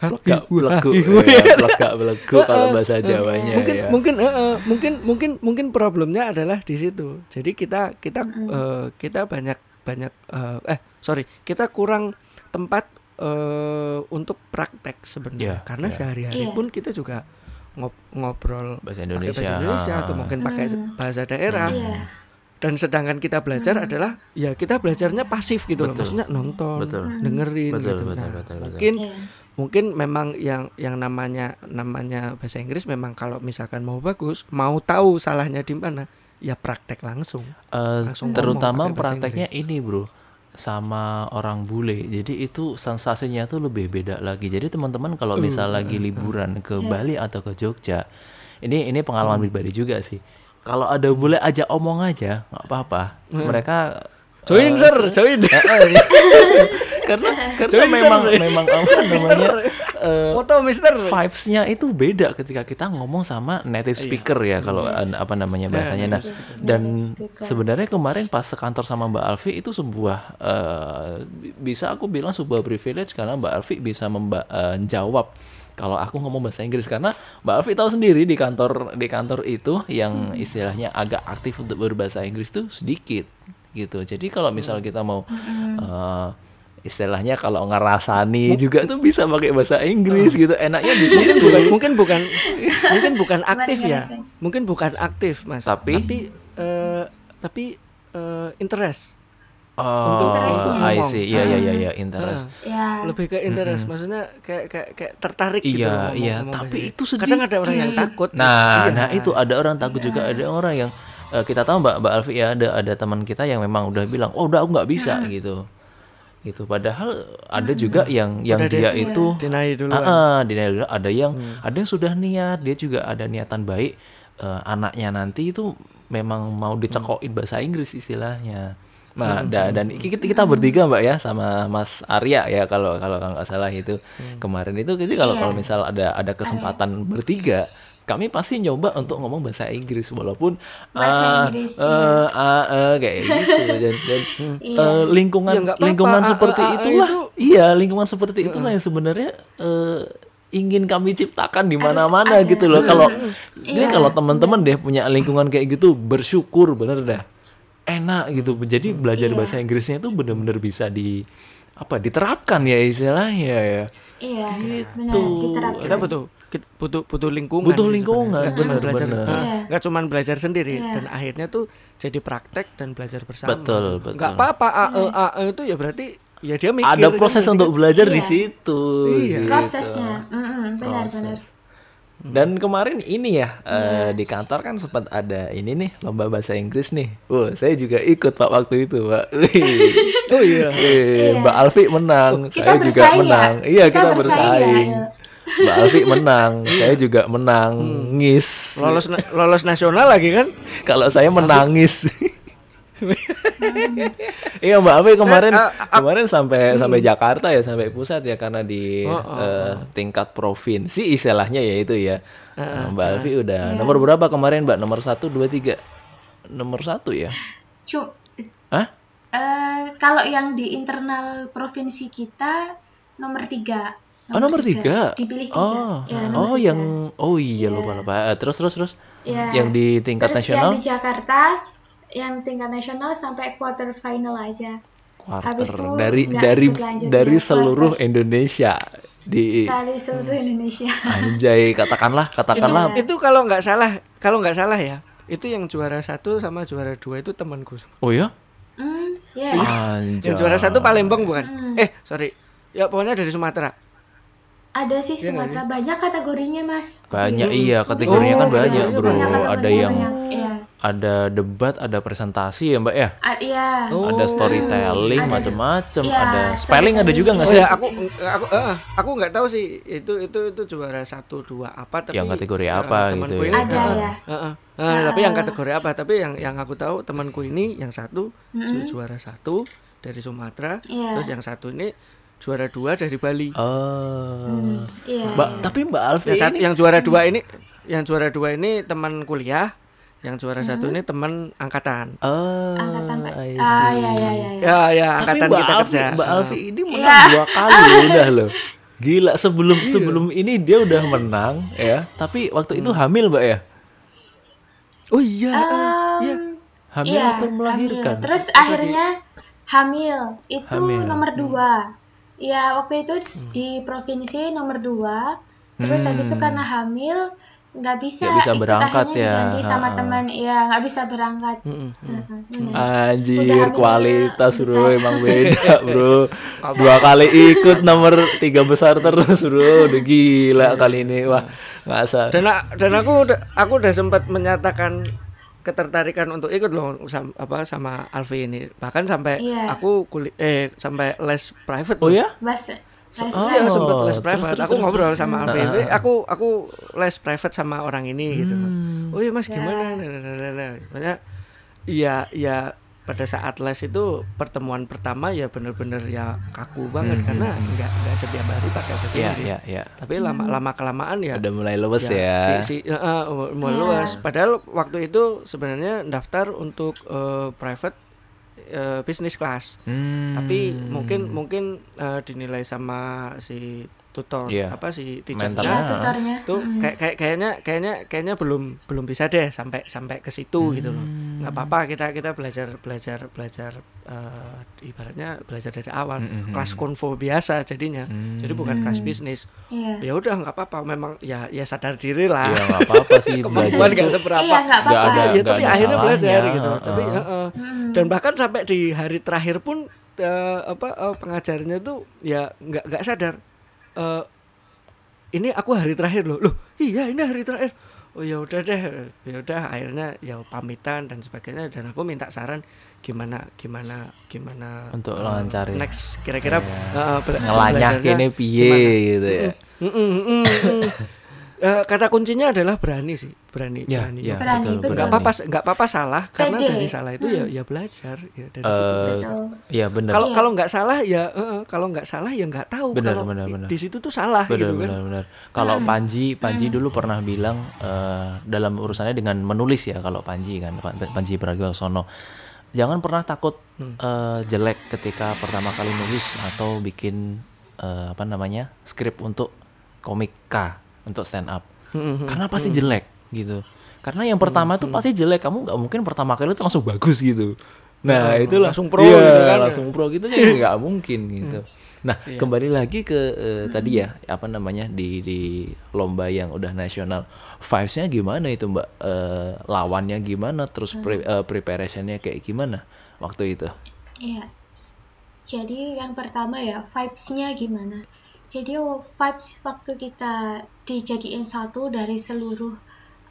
Belegak, belegu, ya, belegak, belegu kalau bahasa Jawanya mungkin ya. mungkin eh, eh, mungkin mungkin mungkin problemnya adalah di situ. Jadi kita kita eh, kita banyak banyak eh, eh sorry kita kurang tempat eh, untuk praktek sebenarnya Iya, karena iya. sehari-hari Iya. pun kita juga ngob- ngobrol bahasa Indonesia. bahasa Indonesia atau mungkin pakai Hmm. bahasa daerah Iya. Dan sedangkan kita belajar adalah ya kita belajarnya pasif gitu loh. Betul. maksudnya nonton Betul. dengerin Betul, gitu. betul, nah betul, betul. mungkin Iya. mungkin memang yang yang namanya namanya bahasa Inggris memang kalau misalkan mau bagus mau tahu salahnya di mana ya praktek langsung. Eh, Langsung terutama prakteknya ini bro sama orang bule. Jadi itu sensasinya tuh lebih beda lagi. Jadi teman-teman kalau misal lagi liburan ke Bali atau ke Jogja ini ini pengalaman pribadi juga sih kalau ada bule aja omong aja nggak apa-apa. Mereka join eh, sir join Eh, eh, iya. <laughs> karena karena Join, memang sir. memang apa namanya eh, foto mister. vibes-nya itu beda ketika kita ngomong sama native speaker ya kalau an- apa namanya bahasanya. Nah dan sebenarnya kemarin pas sekantor sama Mbak Alfi itu sebuah eh, bi- bisa aku bilang sebuah privilege karena Mbak Alfi bisa menjawab kalau aku ngomong bahasa Inggris karena Mbak Alfi tahu sendiri di kantor di kantor itu yang istilahnya agak aktif untuk berbahasa Inggris tuh sedikit gitu. Jadi kalau misal kita mau eh, istilahnya kalau ngerasani juga tuh bisa pakai bahasa Inggris gitu. Enaknya di mungkin bukan <laughs> mungkin bukan mungkin bukan aktif ya. Mungkin bukan aktif mas. Tapi? tapi eh, tapi eh, interest Oh. I see. Iya iya iya iya interest. Ah, Ya. lebih ke interest maksudnya kayak kayak kayak tertarik gitu Iya, iya, tapi bahasa itu Inggris. kadang ada orang yang sedikit. takut Nah, Iya. nah itu ada orang takut juga, ada orang yang eh, kita tahu Mbak Mbak Alfi ya ada ada teman kita yang memang udah bilang, "Oh, udah aku nggak bisa" gitu. Gitu. Padahal ada juga yang yang Udah dia itu Deny dulu Ah, ah, deny dulu. Ada yang ada yang sudah niat, dia juga ada niatan baik eh, anaknya nanti itu memang mau dicekokin bahasa Inggris istilahnya. Nah, da- dan kita, kita bertiga Mbak ya sama Mas Arya ya kalau kalau nggak salah itu kemarin itu jadi kalau Iya. kalau misal ada ada kesempatan bertiga kami pasti nyoba untuk ngomong bahasa Inggris walaupun Bahasa ah, Inggris, eh, iya. ah, eh, kayak gitu. <laughs> Dan dan Iya. eh, lingkungan Ya, apa-apa. lingkungan Ah, seperti ah, ah, itulah. itu- iya lingkungan seperti itulah yang sebenarnya eh, ingin kami ciptakan di mana-mana gitu loh. Kalau jadi Iya, kalau teman-teman deh punya lingkungan kayak gitu bersyukur bener dah enak gitu jadi belajar Iya. bahasa Inggrisnya tuh bener-bener bisa di apa diterapkan ya istilahnya ya Iya, benar Gitu. diterapkan. kita butuh kita butuh butuh lingkungan Butuh sih lingkungan, nggak cuma benar, belajar benar. Iya. nggak cuma belajar sendiri Iya. dan akhirnya tuh jadi praktek dan belajar bersama Betul, betul. nggak apa-apa AE AE itu ya berarti ya dia mikir ada proses berarti untuk belajar di Iya. situ Iya. gitu. prosesnya. Mm-mm, benar benar. Proses. Dan kemarin ini ya eh, di kantor kan sempat ada ini nih lomba bahasa Inggris nih. Wah saya juga ikut pak waktu itu pak. <laughs> Oh iya Wih, Mbak Alfi menang, saya Kita juga bersaing ya? menang. Iya Kita kita, bersaing bersaing. ya, Mbak Alfi menang, <laughs> saya juga menang. Ngis. lolos na- lolos nasional lagi kan Kalau saya menangis. <laughs> Iya Mbak Abe kemarin Saya, uh, uh, kemarin sampai sampai Jakarta ya sampai pusat ya karena di Oh, oh, eh, tingkat provinsi istilahnya ya itu ya. Nah, Mbak Alfi udah nomor berapa kemarin Mbak? Nomor satu dua tiga nomor satu ya? Cu- Hah? eh, kalau yang di internal provinsi kita nomor tiga. Oh nomor tiga. Dipilih tiga. Oh, Ya, nomor oh tiga. yang oh iya lupa lupa. Eh, Terus terus terus. Ya. Yang di tingkat Terus nasional yang di Jakarta, yang tingkat nasional sampai quarter final aja. Habis quarter itu dari dari dari ya, seluruh quarter. Indonesia di Sekali seluruh Indonesia. anjay katakanlah itu katakanlah itu kalau nggak salah kalau nggak salah ya itu yang juara satu sama juara dua itu temanku oh ya Hmm, ya. anjay yang juara satu Palembang bukan Hmm. eh sorry ya pokoknya dari Sumatera Ada sih Iya Sumatera banyak kategorinya, Mas. banyak iya kategorinya kan Oh, banyak kategorinya bro Banyak ada yang banyak. Iya. ada debat ada presentasi ya mbak ya A- Iya. Oh. ada storytelling Ada- macam-macam Iya, ada spelling ada juga nggak Oh sih ya aku aku eh, aku nggak tahu sih itu itu itu juara satu dua apa tapi Yang kategori eh, apa temanku gitu ya? ini, Ada eh, ya. eh, eh, eh, tapi yang kategori apa tapi yang yang aku tahu temanku ini yang satu ju- juara satu dari Sumatera Iya. terus yang satu ini juara dua dari Bali oh Iya. mbak tapi mbak Alfi yang, satu, ini yang juara dua ini yang juara dua ini teman kuliah yang juara satu ini teman angkatan oh Angkatan Pak. I Ah, ya ya ya. ya. ya ya Tapi angkatan Mbak kita Alfi, kerja Mbak Alfi ini menang dua kali <laughs> udah loh. Gila sebelum sebelum ini dia udah menang ya, tapi waktu itu hamil Mbak ya? oh iya eh, iya Hamil iya, atau melahirkan? hamil. Terus akhirnya hamil itu Hamil. nomor dua. Ya waktu itu di provinsi nomor dua. Terus habis itu karena hamil nggak bisa, Nggak bisa ikut berangkat akhirnya ya. diganti sama teman. Iya nggak bisa berangkat. Mm-mm. Heeh, benar. Anjir, Udah hamil, kualitas bisa. bro emang <laughs> beda bro. Dua kali ikut nomor tiga besar terus bro, udah <laughs> gila kali ini wah nggak asal. dan a- dan aku udah aku udah sempat menyatakan ketertarikan untuk ikut loh sam- apa sama Alfi ini bahkan sampai Iya. aku kuliah eh sampai les private Oh ya? Bas, les Oh. Iya private. sempat les private. terus, aku terus, ngobrol terus. sama Alfi. Ah, "Eh, aku aku les private sama orang ini gitu. Hmm. Oh iya Mas gimana? Nah, nah, nah, nah, nah. Makanya iya iya pada saat les itu pertemuan pertama ya bener-bener ya kaku banget Hmm, karena nggak nggak setiap hari pakai bahasa Iya, Inggris. iya, iya. Tapi lama lama kelamaan ya Udah mulai luwes ya, ya. si, si, eh, mau Iya. luas. Padahal waktu itu sebenarnya daftar untuk eh, private eh, business class. Hmm. Tapi mungkin mungkin eh, dinilai sama si tutor Iya. apa si Ya, Mentalnya. teachernya tutornya. tuh Mm. kayak kayak kayaknya kayaknya kayaknya belum belum bisa deh sampai sampai ke situ gitu loh Hmm. nggak apa-apa kita kita belajar belajar belajar eh, ibaratnya belajar dari awal Hmm, hmm, hmm. kelas konvo biasa jadinya jadi bukan kelas bisnis Iya. ya udah nggak apa-apa memang ya ya sadar diri lah Iya nggak apa-apa sih <laughs> kemampuan belajar nggak seberapa Iya, nggak Nggak apa-apa. ada, ya tapi ada akhirnya belajar salahnya, gitu heeh. tapi heeh. Mm. dan bahkan sampai di hari terakhir pun eh, apa eh, pengajarnya tuh ya nggak nggak sadar Eh, ini aku hari terakhir loh loh iya ini hari terakhir oh ya udah deh ya udah akhirnya ya pamitan dan sebagainya dan aku minta saran gimana gimana gimana Untuk eh, lancarin. next kira-kira Iya. eh, bela- Ngelanyak ini piye gitu ya. Mm, mm, mm, <laughs> Eh, kata kuncinya adalah berani sih berani Ya, berani ya, Berani, betul, betul. nggak berani. apa-apa nggak apa-apa salah karena Pede. dari salah itu ya ya belajar ya dari situ Eh, Betul. Iya benar. kalau Iya. kalau nggak salah ya eh, kalau nggak salah ya nggak tahu Benar, kalau benar, benar. di situ tuh salah benar gitu kan benar benar kalau Panji Panji dulu pernah bilang eh, dalam urusannya dengan menulis ya kalau Panji kan Pan- Panji Pragiwaksono jangan pernah takut Hmm. eh, jelek ketika pertama kali nulis atau bikin eh, apa namanya skrip untuk komik K untuk stand up. Hmm, hmm, karena pasti jelek gitu. Karena yang pertama tuh pasti jelek. Kamu nggak mungkin pertama kali itu langsung bagus gitu. Nah Hmm, itu langsung pro iya, gitu kan. langsung pro gitu jadi <laughs> nggak mungkin gitu. Nah Iya. kembali lagi ke eh, tadi ya apa namanya di di lomba yang udah nasional. Vibesnya gimana itu mbak? Eh, lawannya gimana? Terus pre- eh, preparationnya kayak gimana waktu itu? Iya. Jadi yang pertama ya vibes-nya gimana? Jadi oh, vibes waktu kita dijadiin satu dari seluruh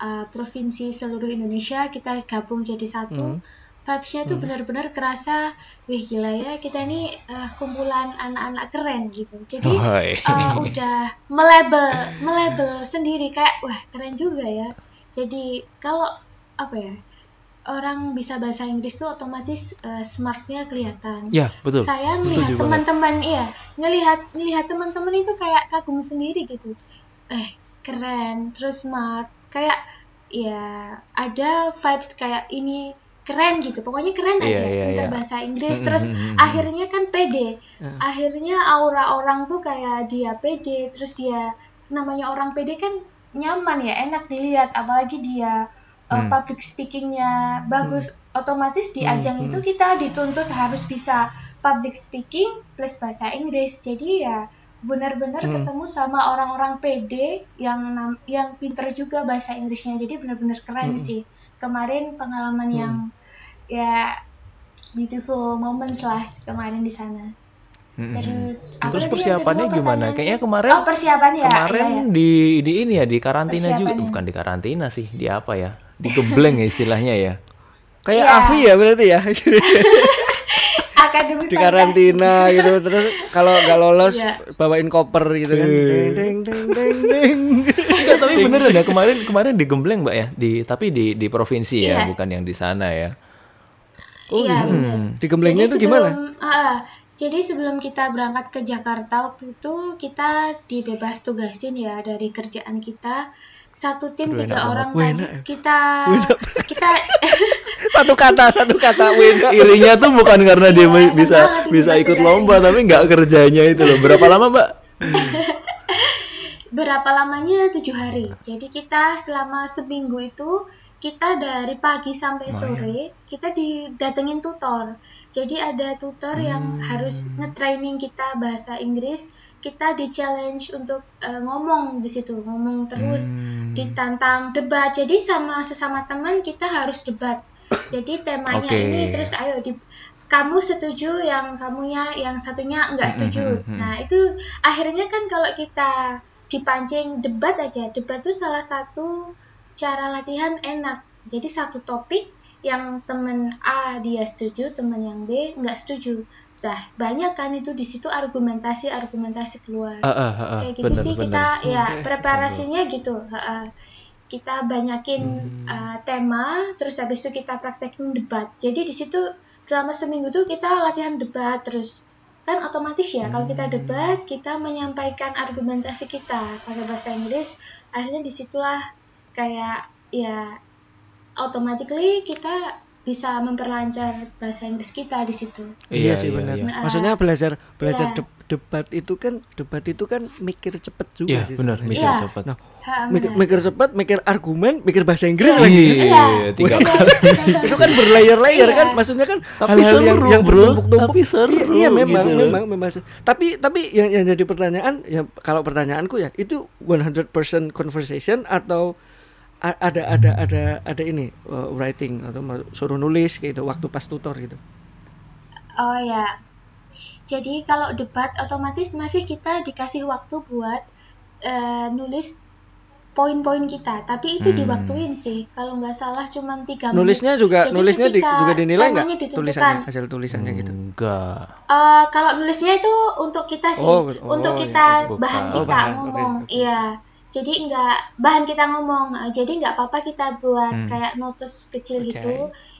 uh, provinsi seluruh Indonesia kita gabung jadi satu. Vibes-nya tuh benar-benar kerasa, wih gila ya kita ini uh, kumpulan anak-anak keren gitu. Jadi uh, udah melabel melabel sendiri kayak wah keren juga ya. Jadi kalau apa ya orang bisa bahasa Inggris tuh otomatis eh, smartnya kelihatan. Ya, betul. Saya melihat teman-teman, iya, ngelihat ngelihat teman-teman itu kayak kagum sendiri gitu. Eh, keren, terus smart, kayak ya ada vibes kayak ini keren gitu. Pokoknya keren Iya, aja. iya, Pintar iya. bahasa Inggris, Mm, terus mm, mm, mm. akhirnya kan pede. Ya. Akhirnya aura orang tuh kayak dia pede, terus dia namanya orang pede kan nyaman ya, enak dilihat, apalagi dia uh, Hmm. public speakingnya bagus, otomatis di Hmm, ajang hmm. itu kita dituntut harus bisa public speaking plus bahasa Inggris. Jadi ya benar-benar Hmm. ketemu sama orang-orang pede yang yang pinter juga bahasa Inggrisnya. Jadi benar-benar keren Hmm. sih. Kemarin pengalaman Hmm. yang ya beautiful moments lah kemarin di sana. Terus apa Terus yang persiapannya kedua gimana? Kayaknya kemarin Oh, persiapan ya. kemarin iya, iya. di di ini ya di karantina juga Persiapannya. bukan di karantina sih di apa ya digembleng ya istilahnya ya Kayak Iya. Avi ya berarti ya. <laughs> Akademi di karantina gitu terus kalau nggak lolos Iya. bawain koper gitu kan. Deng deng deng deng deng. Enggak, tapi beneran ya kemarin kemarin digembleng mbak ya di tapi di di provinsi ya Iya. bukan yang di sana ya Oh, Iya, gitu. benar. Digemblengnya itu gimana? ah, jadi sebelum kita berangkat ke Jakarta waktu itu kita dibebas tugasin ya dari kerjaan kita satu tim Aduh, tiga enak orang tadi enak ya. kita Enak. kita <laughs> Satu kata, satu kata Wena. irinya tuh bukan karena dia Iya, enak bisa bisa ikut lomba tapi nggak kerjanya itu loh berapa lama mbak <laughs> berapa lamanya tujuh hari. Jadi kita selama seminggu itu kita dari pagi sampai sore kita didatengin tutor. Jadi ada tutor yang harus nge-training kita bahasa Inggris. Kita di challenge untuk eh, ngomong di situ, ngomong terus, Hmm. ditantang debat. Jadi sama sesama teman kita harus debat. Jadi temanya Oke. ini terus ayo di kamu setuju yang kamunya yang satunya enggak setuju. hmm, hmm. Nah, itu akhirnya kan kalau kita dipancing debat aja. Debat itu salah satu cara latihan enak. Jadi satu topik yang temen A dia setuju, temen yang B nggak setuju. Nah, banyak kan itu di situ argumentasi-argumentasi keluar. Ah, ah, ah, Kayak gitu bener, sih bener. kita ya Oke, preparasinya gitu. Ha-ha. Kita banyakin Hmm. uh, tema, terus habis itu kita praktekin debat. Jadi di situ selama seminggu tuh kita latihan debat terus kan otomatis ya kalau kita Hmm. debat kita menyampaikan argumentasi kita pakai bahasa Inggris akhirnya di situlah kayak ya automatically kita bisa memperlancar bahasa Inggris kita di situ. Iya, Iya, sih iya, benar. iya. Maksudnya belajar belajar Iya. deb- debat itu kan debat itu kan mikir cepet juga Iya sih. benar sebenarnya. mikir Iya. cepat Nah, Ha, mikir, benar. mikir cepat, mikir argumen, mikir bahasa Inggris lagi. Iya, tiga kali. <laughs> itu kan berlayer-layer Iya. kan maksudnya kan Tapi hal-hal yang seru, yang bertumpuk-tumpuk Tapi seru, iya, iya memang gitu. memang memang tapi tapi yang yang jadi pertanyaan ya kalau pertanyaanku ya itu 100% conversation atau ada ada ada ada ini uh, writing atau suruh nulis gitu waktu pas tutor gitu Oh ya. Jadi kalau debat otomatis masih kita dikasih waktu buat eh, nulis poin-poin kita, tapi itu Hmm. diwaktuin sih. Kalau nggak salah cuma tiga menit. nulisnya juga Jadi nulisnya di- juga dinilai nggak tulisannya hasil tulisannya gitu enggak Eh, kalau nulisnya itu untuk kita sih, Oh, oh, untuk iya, kita bukan. bahan Oh, kita bahan, ngomong, iya. Jadi nggak bahan kita ngomong, eh, jadi nggak apa-apa kita buat Hmm. kayak notes kecil Oke. gitu.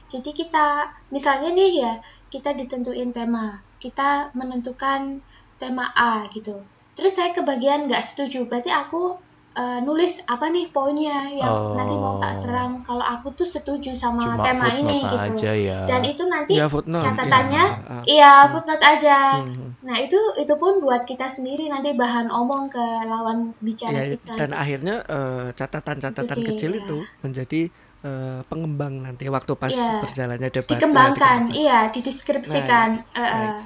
Jadi kita misalnya nih ya kita ditentuin tema, kita menentukan tema A gitu. Terus saya kebagian nggak setuju, berarti aku eh, nulis apa nih poinnya yang nanti mau tak Oh. serang. Kalau aku tuh setuju sama cuma tema ini gitu. aja ya Dan itu nanti ya footnote catatannya iya, ah, ah. Iya, footnote aja. Hmm. Nah, itu itu pun buat kita sendiri nanti bahan omong ke lawan bicara Ya, kita. dan akhirnya eh, catatan-catatan Itu sih, kecil ya. itu menjadi eh, pengembang nanti waktu pas Iya. berjalannya debat. dikembangkan, eh, iya, dideskripsikan. Eh, eh, right.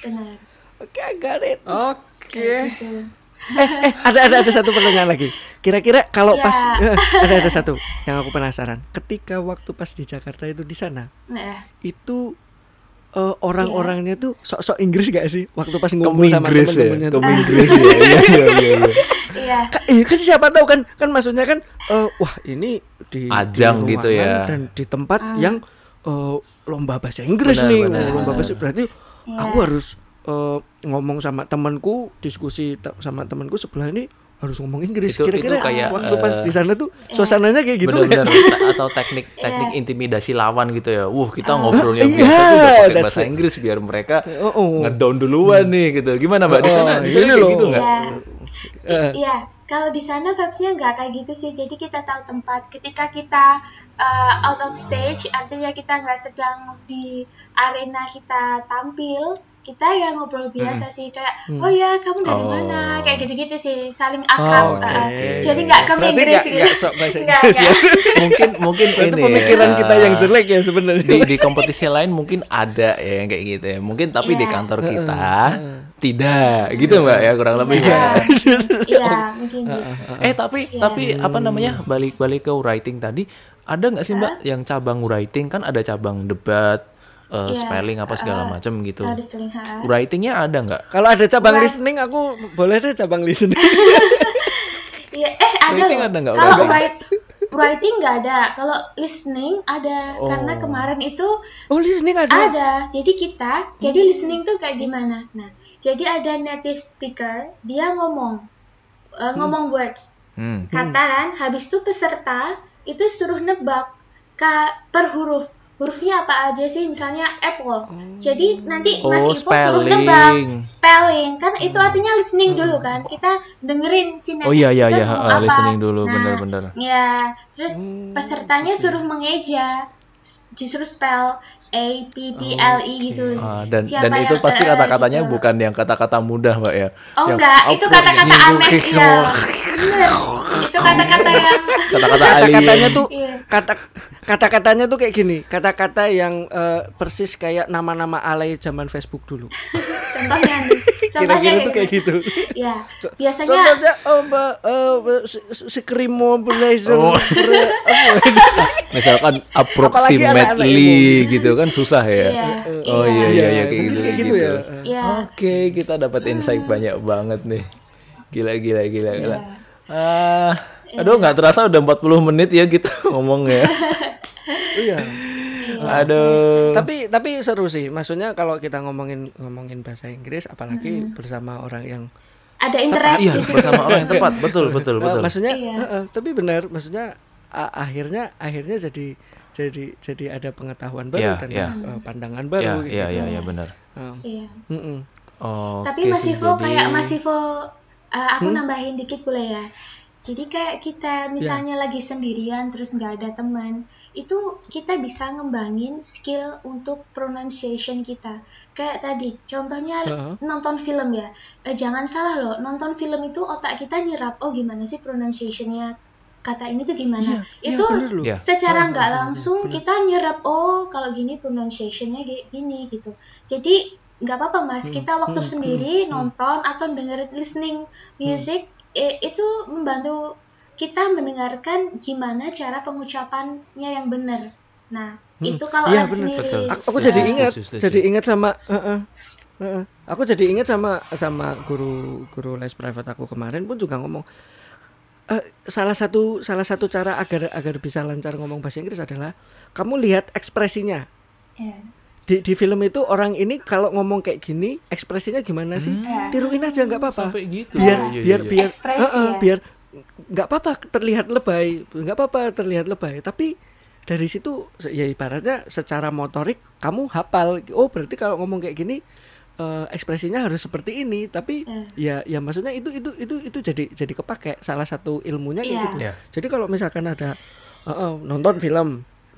benar. Oke, I got it. Oke. Gitu. Eh, ada ada ada satu pertanyaan lagi. Kira-kira kalau Iya. pas eh, <laughs> ada ada satu yang aku penasaran. Ketika waktu pas di Jakarta itu di sana, Nah, itu eh, orang-orangnya tuh sok-sok Inggris gak sih? Waktu pas ngumpul Kamu sama Inggris ya temen-temennya tuh. kamu Inggris ya iya iya iya iya. <laughs> iya. Ka- Iya kan siapa tahu kan kan maksudnya kan eh, wah ini di Ajang di gitu ya. dan di tempat Hmm. yang eh, lomba bahasa Inggris Benar, nih benar, lomba bahasa berarti Iya. aku harus eh, ngomong sama temanku diskusi sama temanku sebelah ini harus ngomong Inggris Itu- kira-kira itu kayak, waktu pas eh, di sana tuh suasananya kayak gitu bener-bener kan <laughs> atau teknik teknik Iya. intimidasi lawan gitu ya. Wuh, kita ngobrolnya Iya, biasa tuh udah pakai bahasa it. Inggris biar mereka Oh, oh. ngedown duluan nih gitu. Gimana Mbak di Oh, sana? Di sana kayak loh. gitu nggak? Ya, Eh. iya. Kalau di sana vibes-nya nggak kayak gitu sih. Jadi kita tahu tempat. Ketika kita uh, out of stage, artinya kita nggak sedang di arena kita tampil, kita ya ngobrol biasa sih. Kayak, oh ya kamu dari Oh. mana? Kayak gitu-gitu sih. Saling akrab. Oh, uh, oke. jadi nggak ke Inggris nggak- gitu. nggak sok bahasa <laughs> Inggris ya. <laughs> mungkin mungkin ini pemikiran kita yang eh, jelek ya sebenarnya di, di kompetisi lain mungkin ada ya yang kayak gitu ya mungkin tapi di Iya. kantor kita tidak gitu mbak ya kurang lebih Iya, <laughs> ya. Iya, mungkin gitu. eh tapi Iya. tapi apa namanya balik balik ke writing tadi ada nggak sih mbak yang cabang writing kan ada cabang debat eh, Iya. spelling apa segala Uh, macam gitu ha. writingnya ada nggak kalau ada cabang listening aku boleh deh cabang listening <laughs> Iya, eh ada Writing loh. ada nggak Kalau writing? write, writing nggak ada. Kalau listening ada Oh. karena kemarin itu oh listening ada ada. Jadi kita, jadi listening tuh kayak gimana? Nah, jadi ada native speaker, dia ngomong, eh, ngomong words, hmm. kata kan. Habis itu peserta itu suruh nebak ka, per huruf. Hurufnya apa aja sih? Misalnya apple. Jadi nanti Mas Oh, Ivo suruh spelling. nebak spelling. Kan itu artinya listening dulu kan. Kita dengerin si oh iya iya iya ah, apa. listening dulu Nah, bener-bener Ya, terus pesertanya suruh mengeja, disuruh spell A P P L E gitu. Ah, dan Siapa dan itu yang- pasti kata-katanya gitu. bukan yang kata-kata mudah mbak ya Oh Yang enggak, itu kata-kata aneh ya. <laughs> Itu kata-kata yang kata-kata kata-katanya tuh Iya. kata kata-katanya tuh kayak gini kata-kata yang eh, persis kayak nama-nama alay zaman Facebook dulu <laughs> contohnya nih. Kira-kira tuh kayak gitu. <laughs> Ya, biasanya contohnya oh mbak eh, krimo blazer Oh. <laughs> misalkan approximately gitu kan susah ya. Iya, oh iya. iya. iya iya kayak gitu, kayak gitu. Ya ya, Oke, kita dapat insight banyak banget nih. Gila gila gila gila. Ah, aduh nggak terasa udah 40 menit ya kita <laughs> ngomong ya. iya Aduh. tapi tapi seru sih maksudnya kalau kita ngomongin ngomongin bahasa Inggris apalagi bersama orang yang ada interest Iya, di situ. bersama orang yang tepat. Betul, betul, Eh, betul. maksudnya Iya. eh, eh, tapi benar maksudnya a- akhirnya akhirnya jadi jadi jadi ada pengetahuan baru Iya, dan iya. eh, pandangan Iya, baru gitu. iya, iya, iya benar. Eh, Iya. Oh, Tapi Mas Ivo kayak Mas Ivo uh, aku Hmm? nambahin dikit boleh ya. Jadi kayak kita misalnya lagi sendirian terus nggak ada teman, itu kita bisa ngembangin skill untuk pronunciation kita. Kayak tadi, contohnya Heeh. nonton film ya. Eh, jangan salah loh, nonton film itu otak kita nyerap, oh gimana sih pronunciationnya kata ini tuh gimana. Itu iya, bener loh. Iya. secara nggak langsung bener. kita nyerap oh kalau gini pronunciationnya gini gitu jadi nggak apa-apa mas kita waktu hmm, sendiri nonton atau dengerin listening music eh, itu membantu kita mendengarkan gimana cara pengucapannya yang benar nah itu kalau Iya, orang bener. sendiri Betul. aku, aku jadi ingat setuju, setuju. jadi ingat sama eh, eh, eh. aku jadi ingat sama sama guru guru les private aku kemarin pun juga ngomong eh, salah satu salah satu cara agar agar bisa lancar ngomong bahasa Inggris adalah kamu lihat ekspresinya Ya. di di film itu orang ini kalau ngomong kayak gini ekspresinya gimana sih Hmm. tiruin aja nggak apa-apa Sampai gitu. biar Iya, iya, biar iya. biar eh, ya. biar nggak apa-apa terlihat lebay nggak apa-apa terlihat lebay tapi dari situ ya ibaratnya secara motorik kamu hafal oh berarti kalau ngomong kayak gini eh, ekspresinya harus seperti ini tapi Hmm. ya ya maksudnya itu itu itu itu jadi jadi kepake salah satu ilmunya kayak Iya. gitu Iya. jadi kalau misalkan ada eh, eh, nonton film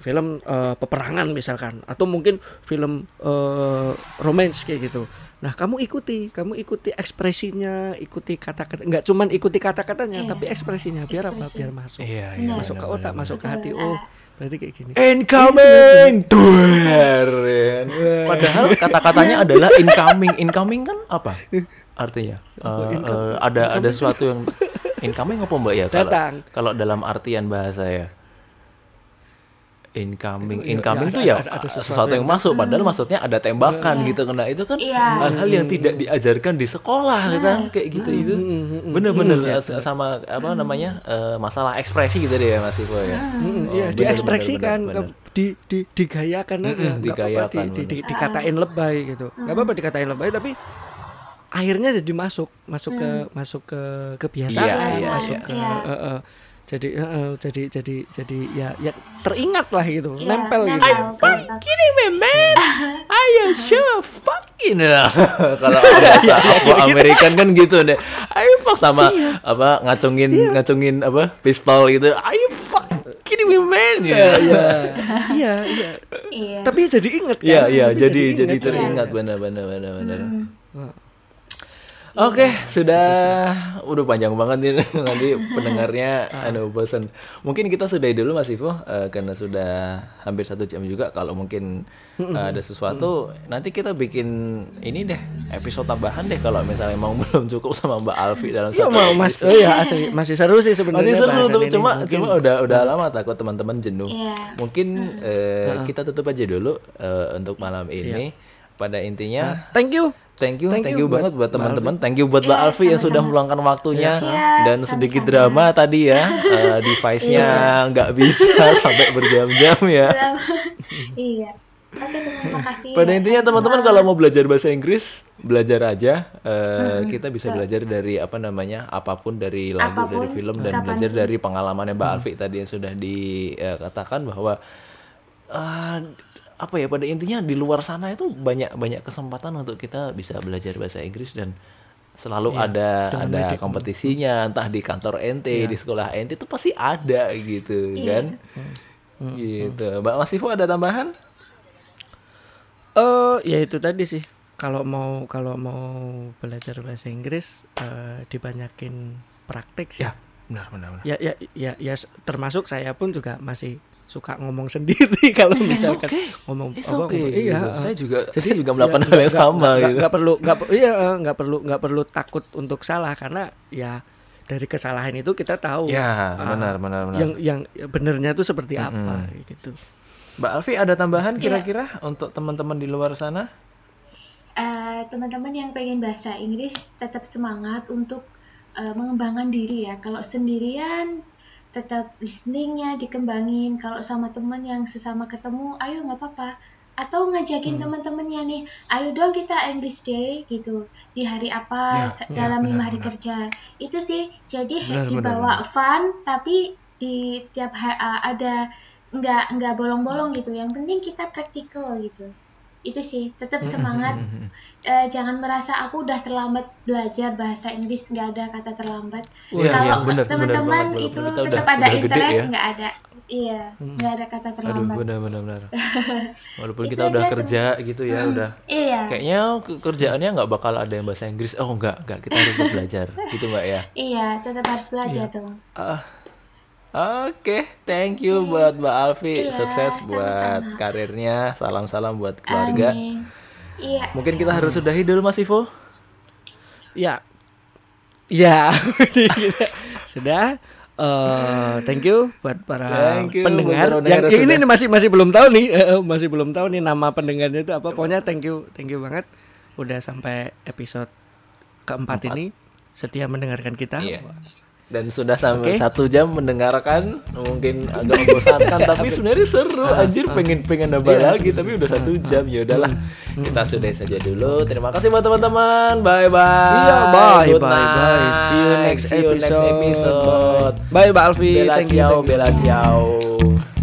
film eh, peperangan misalkan atau mungkin film eh, romance kayak gitu nah kamu ikuti kamu ikuti ekspresinya ikuti kata-kata nggak cuman ikuti kata-katanya Iya. tapi ekspresinya biar apa Ekspresi. biar masuk Iya, iya. Benar. masuk ke otak benar, masuk ke hati oh berarti kayak gini Incoming, duer. Padahal kata-katanya <laughs> adalah incoming. Incoming kan apa? Artinya Eh, eh, ada ada sesuatu yang <laughs> incoming apa mbak ya? Kalau Datang. kalau dalam artian bahasa ya. Incoming, Ya, incoming ada- tuh ya ada- ada sesuatu, sesuatu yang yang- masuk. Padahal maksudnya ada tembakan Iya. gitu. Kena itu kan Iya. hal-hal yang tidak diajarkan di sekolah kan kayak gitu itu. Bener-bener Iya. eh, sama apa namanya eh, masalah ekspresi gitu deh ya Mas Ivo ya. Oh, iya, bener, diekspresikan, bener, bener, di, di, digayakan aja, apa-apa digayakan, di, di, di- bener. dikatain lebay gitu, nggak apa-apa dikatain lebay, tapi akhirnya jadi masuk masuk ke masuk ke kebiasaan Iya, iya, masuk iya. ke Iya. eh, eh. Jadi eh, eh, jadi jadi jadi ya ya teringat lah gitu Iya, nempel gitu nempel, nempel. Kidding me, man? <laughs> Are you sure? Fucking <laughs> Kalau bahasa Afro American kan gitu deh. You fuck sama apa ngacungin ngacungin apa pistol gitu. Are you fuck kidding me, man? iya iya iya iya Iya. tapi jadi inget kan Iya iya Tapi jadi jadi inget. teringat benar benar benar benar. Oke, sudah. udah panjang banget nih <laughs> nanti <laughs> pendengarnya anu bosan. Mungkin kita sudahi dulu Mas Ivo eh, karena sudah hampir satu jam juga. Kalau mungkin eh, ada sesuatu nanti kita bikin ini deh episode tambahan deh kalau misalnya emang <laughs> belum cukup sama Mbak Alfi dalam Iya satu mau mas oh ya asli. Masih seru sih sebenarnya masih seru tuh cuma Mungkin- cuma udah udah lama takut teman-teman jenuh. Iya. mungkin eh, kita tutup aja dulu eh, untuk malam ini. Pada intinya thank you thank you thank, Thank you, you banget buat teman-teman. Thank you buat Mbak Iya, Alfi yang sudah meluangkan waktunya Siap, dan sedikit sama-sama. drama tadi ya. <laughs> Eh, device-nya nggak bisa <laughs> sampai berjam-jam ya. Iya. Oke, terima kasih. pada intinya teman-teman kalau mau belajar bahasa Inggris belajar aja. Eh, kita bisa belajar dari apa namanya apa pun dari lagu Apa pun, dari film dan belajar dari pengalamannya Mbak Alfi tadi yang sudah dikatakan bahwa eh, apa ya pada intinya di luar sana itu banyak banyak kesempatan untuk kita bisa belajar bahasa Inggris dan selalu ada ada kompetisinya entah di kantor ente di sekolah ente itu pasti ada gitu kan? Gitu. Mbak Masifu ada tambahan? Eh ya itu tadi sih. Kalau mau kalau mau belajar bahasa Inggris eh, dibanyakin praktek sih. ya benar benar benar. Ya ya ya ya termasuk saya pun juga masih suka ngomong sendiri <laughs> kalau misalkan okay. ngomong It's apa, okay. ngomong- iya. Saya juga Jadi saya <laughs> juga melakukan ya, hal yang sama nggak- gitu. nggak perlu nggak iya eh, nggak perlu nggak perlu takut untuk salah karena ya dari kesalahan itu kita tahu Ya, ah, benar benar benar. yang yang benernya itu seperti apa gitu. Mbak Alfi ada tambahan Iya. kira-kira untuk teman-teman di luar sana? Eh, teman-teman yang pengen bahasa Inggris tetap semangat untuk eh, mengembangkan diri ya. Kalau sendirian tetap listeningnya dikembangin. Kalau sama teman yang sesama ketemu, ayo nggak apa-apa. Atau ngajakin Hmm. teman-temannya nih, ayo dong kita English Day gitu di hari apa Ya, ya, dalam lima benar, hari benar. kerja. Itu sih jadi Benar, dibawa benar, fun tapi di tiap ha- ada nggak nggak bolong-bolong gitu. Yang penting kita praktikal gitu. Itu sih tetap semangat. eh, jangan merasa aku udah terlambat belajar bahasa Inggris nggak ada kata terlambat. Iya, kalau iya, bener, teman-teman bener itu walaupun kita tetap udah- ada udah interest ya. nggak ada. Iya nggak ada kata Aduh, terlambat. benar benar benar. <laughs> Walaupun Itu kita udah aja, kerja gitu ya, udah. Iya. Kayaknya ke- kerjaannya nggak bakal ada yang bahasa Inggris. Oh, enggak, enggak. Kita harus belajar. Gitu enggak ya? iya tetap harus belajar dong Ah, Oke, thank you buat Mbak Alfi. Iya, Sukses sama-sama. buat karirnya. Salam-salam buat keluarga. Amin. iya Mungkin kita harus sudahi dulu Mas Ivo. Ya. Ya. <laughs> Sudah. Eh, thank you buat para Thank you pendengar yang pendengar ini masih masih belum tahu nih eh, masih belum tahu nih nama pendengarnya itu apa pokoknya thank you thank you banget udah sampai episode keempat ini setia mendengarkan kita Iya. Dan sudah sampai Oke. satu jam mendengarkan, mungkin agak membosankan, <laughs> tapi sebenarnya seru. Anjir pengen pengen nambah Iya, lagi, tapi udah satu jam ya udahlah. Kita sudahi saja dulu. Terima kasih buat teman-teman. Bye bye. Iya, bye Good bye bye. night. See you next See you next episode. episode. Bye, Mbak Alfi. Bella Thank you, ciao, thank you. bella ciao.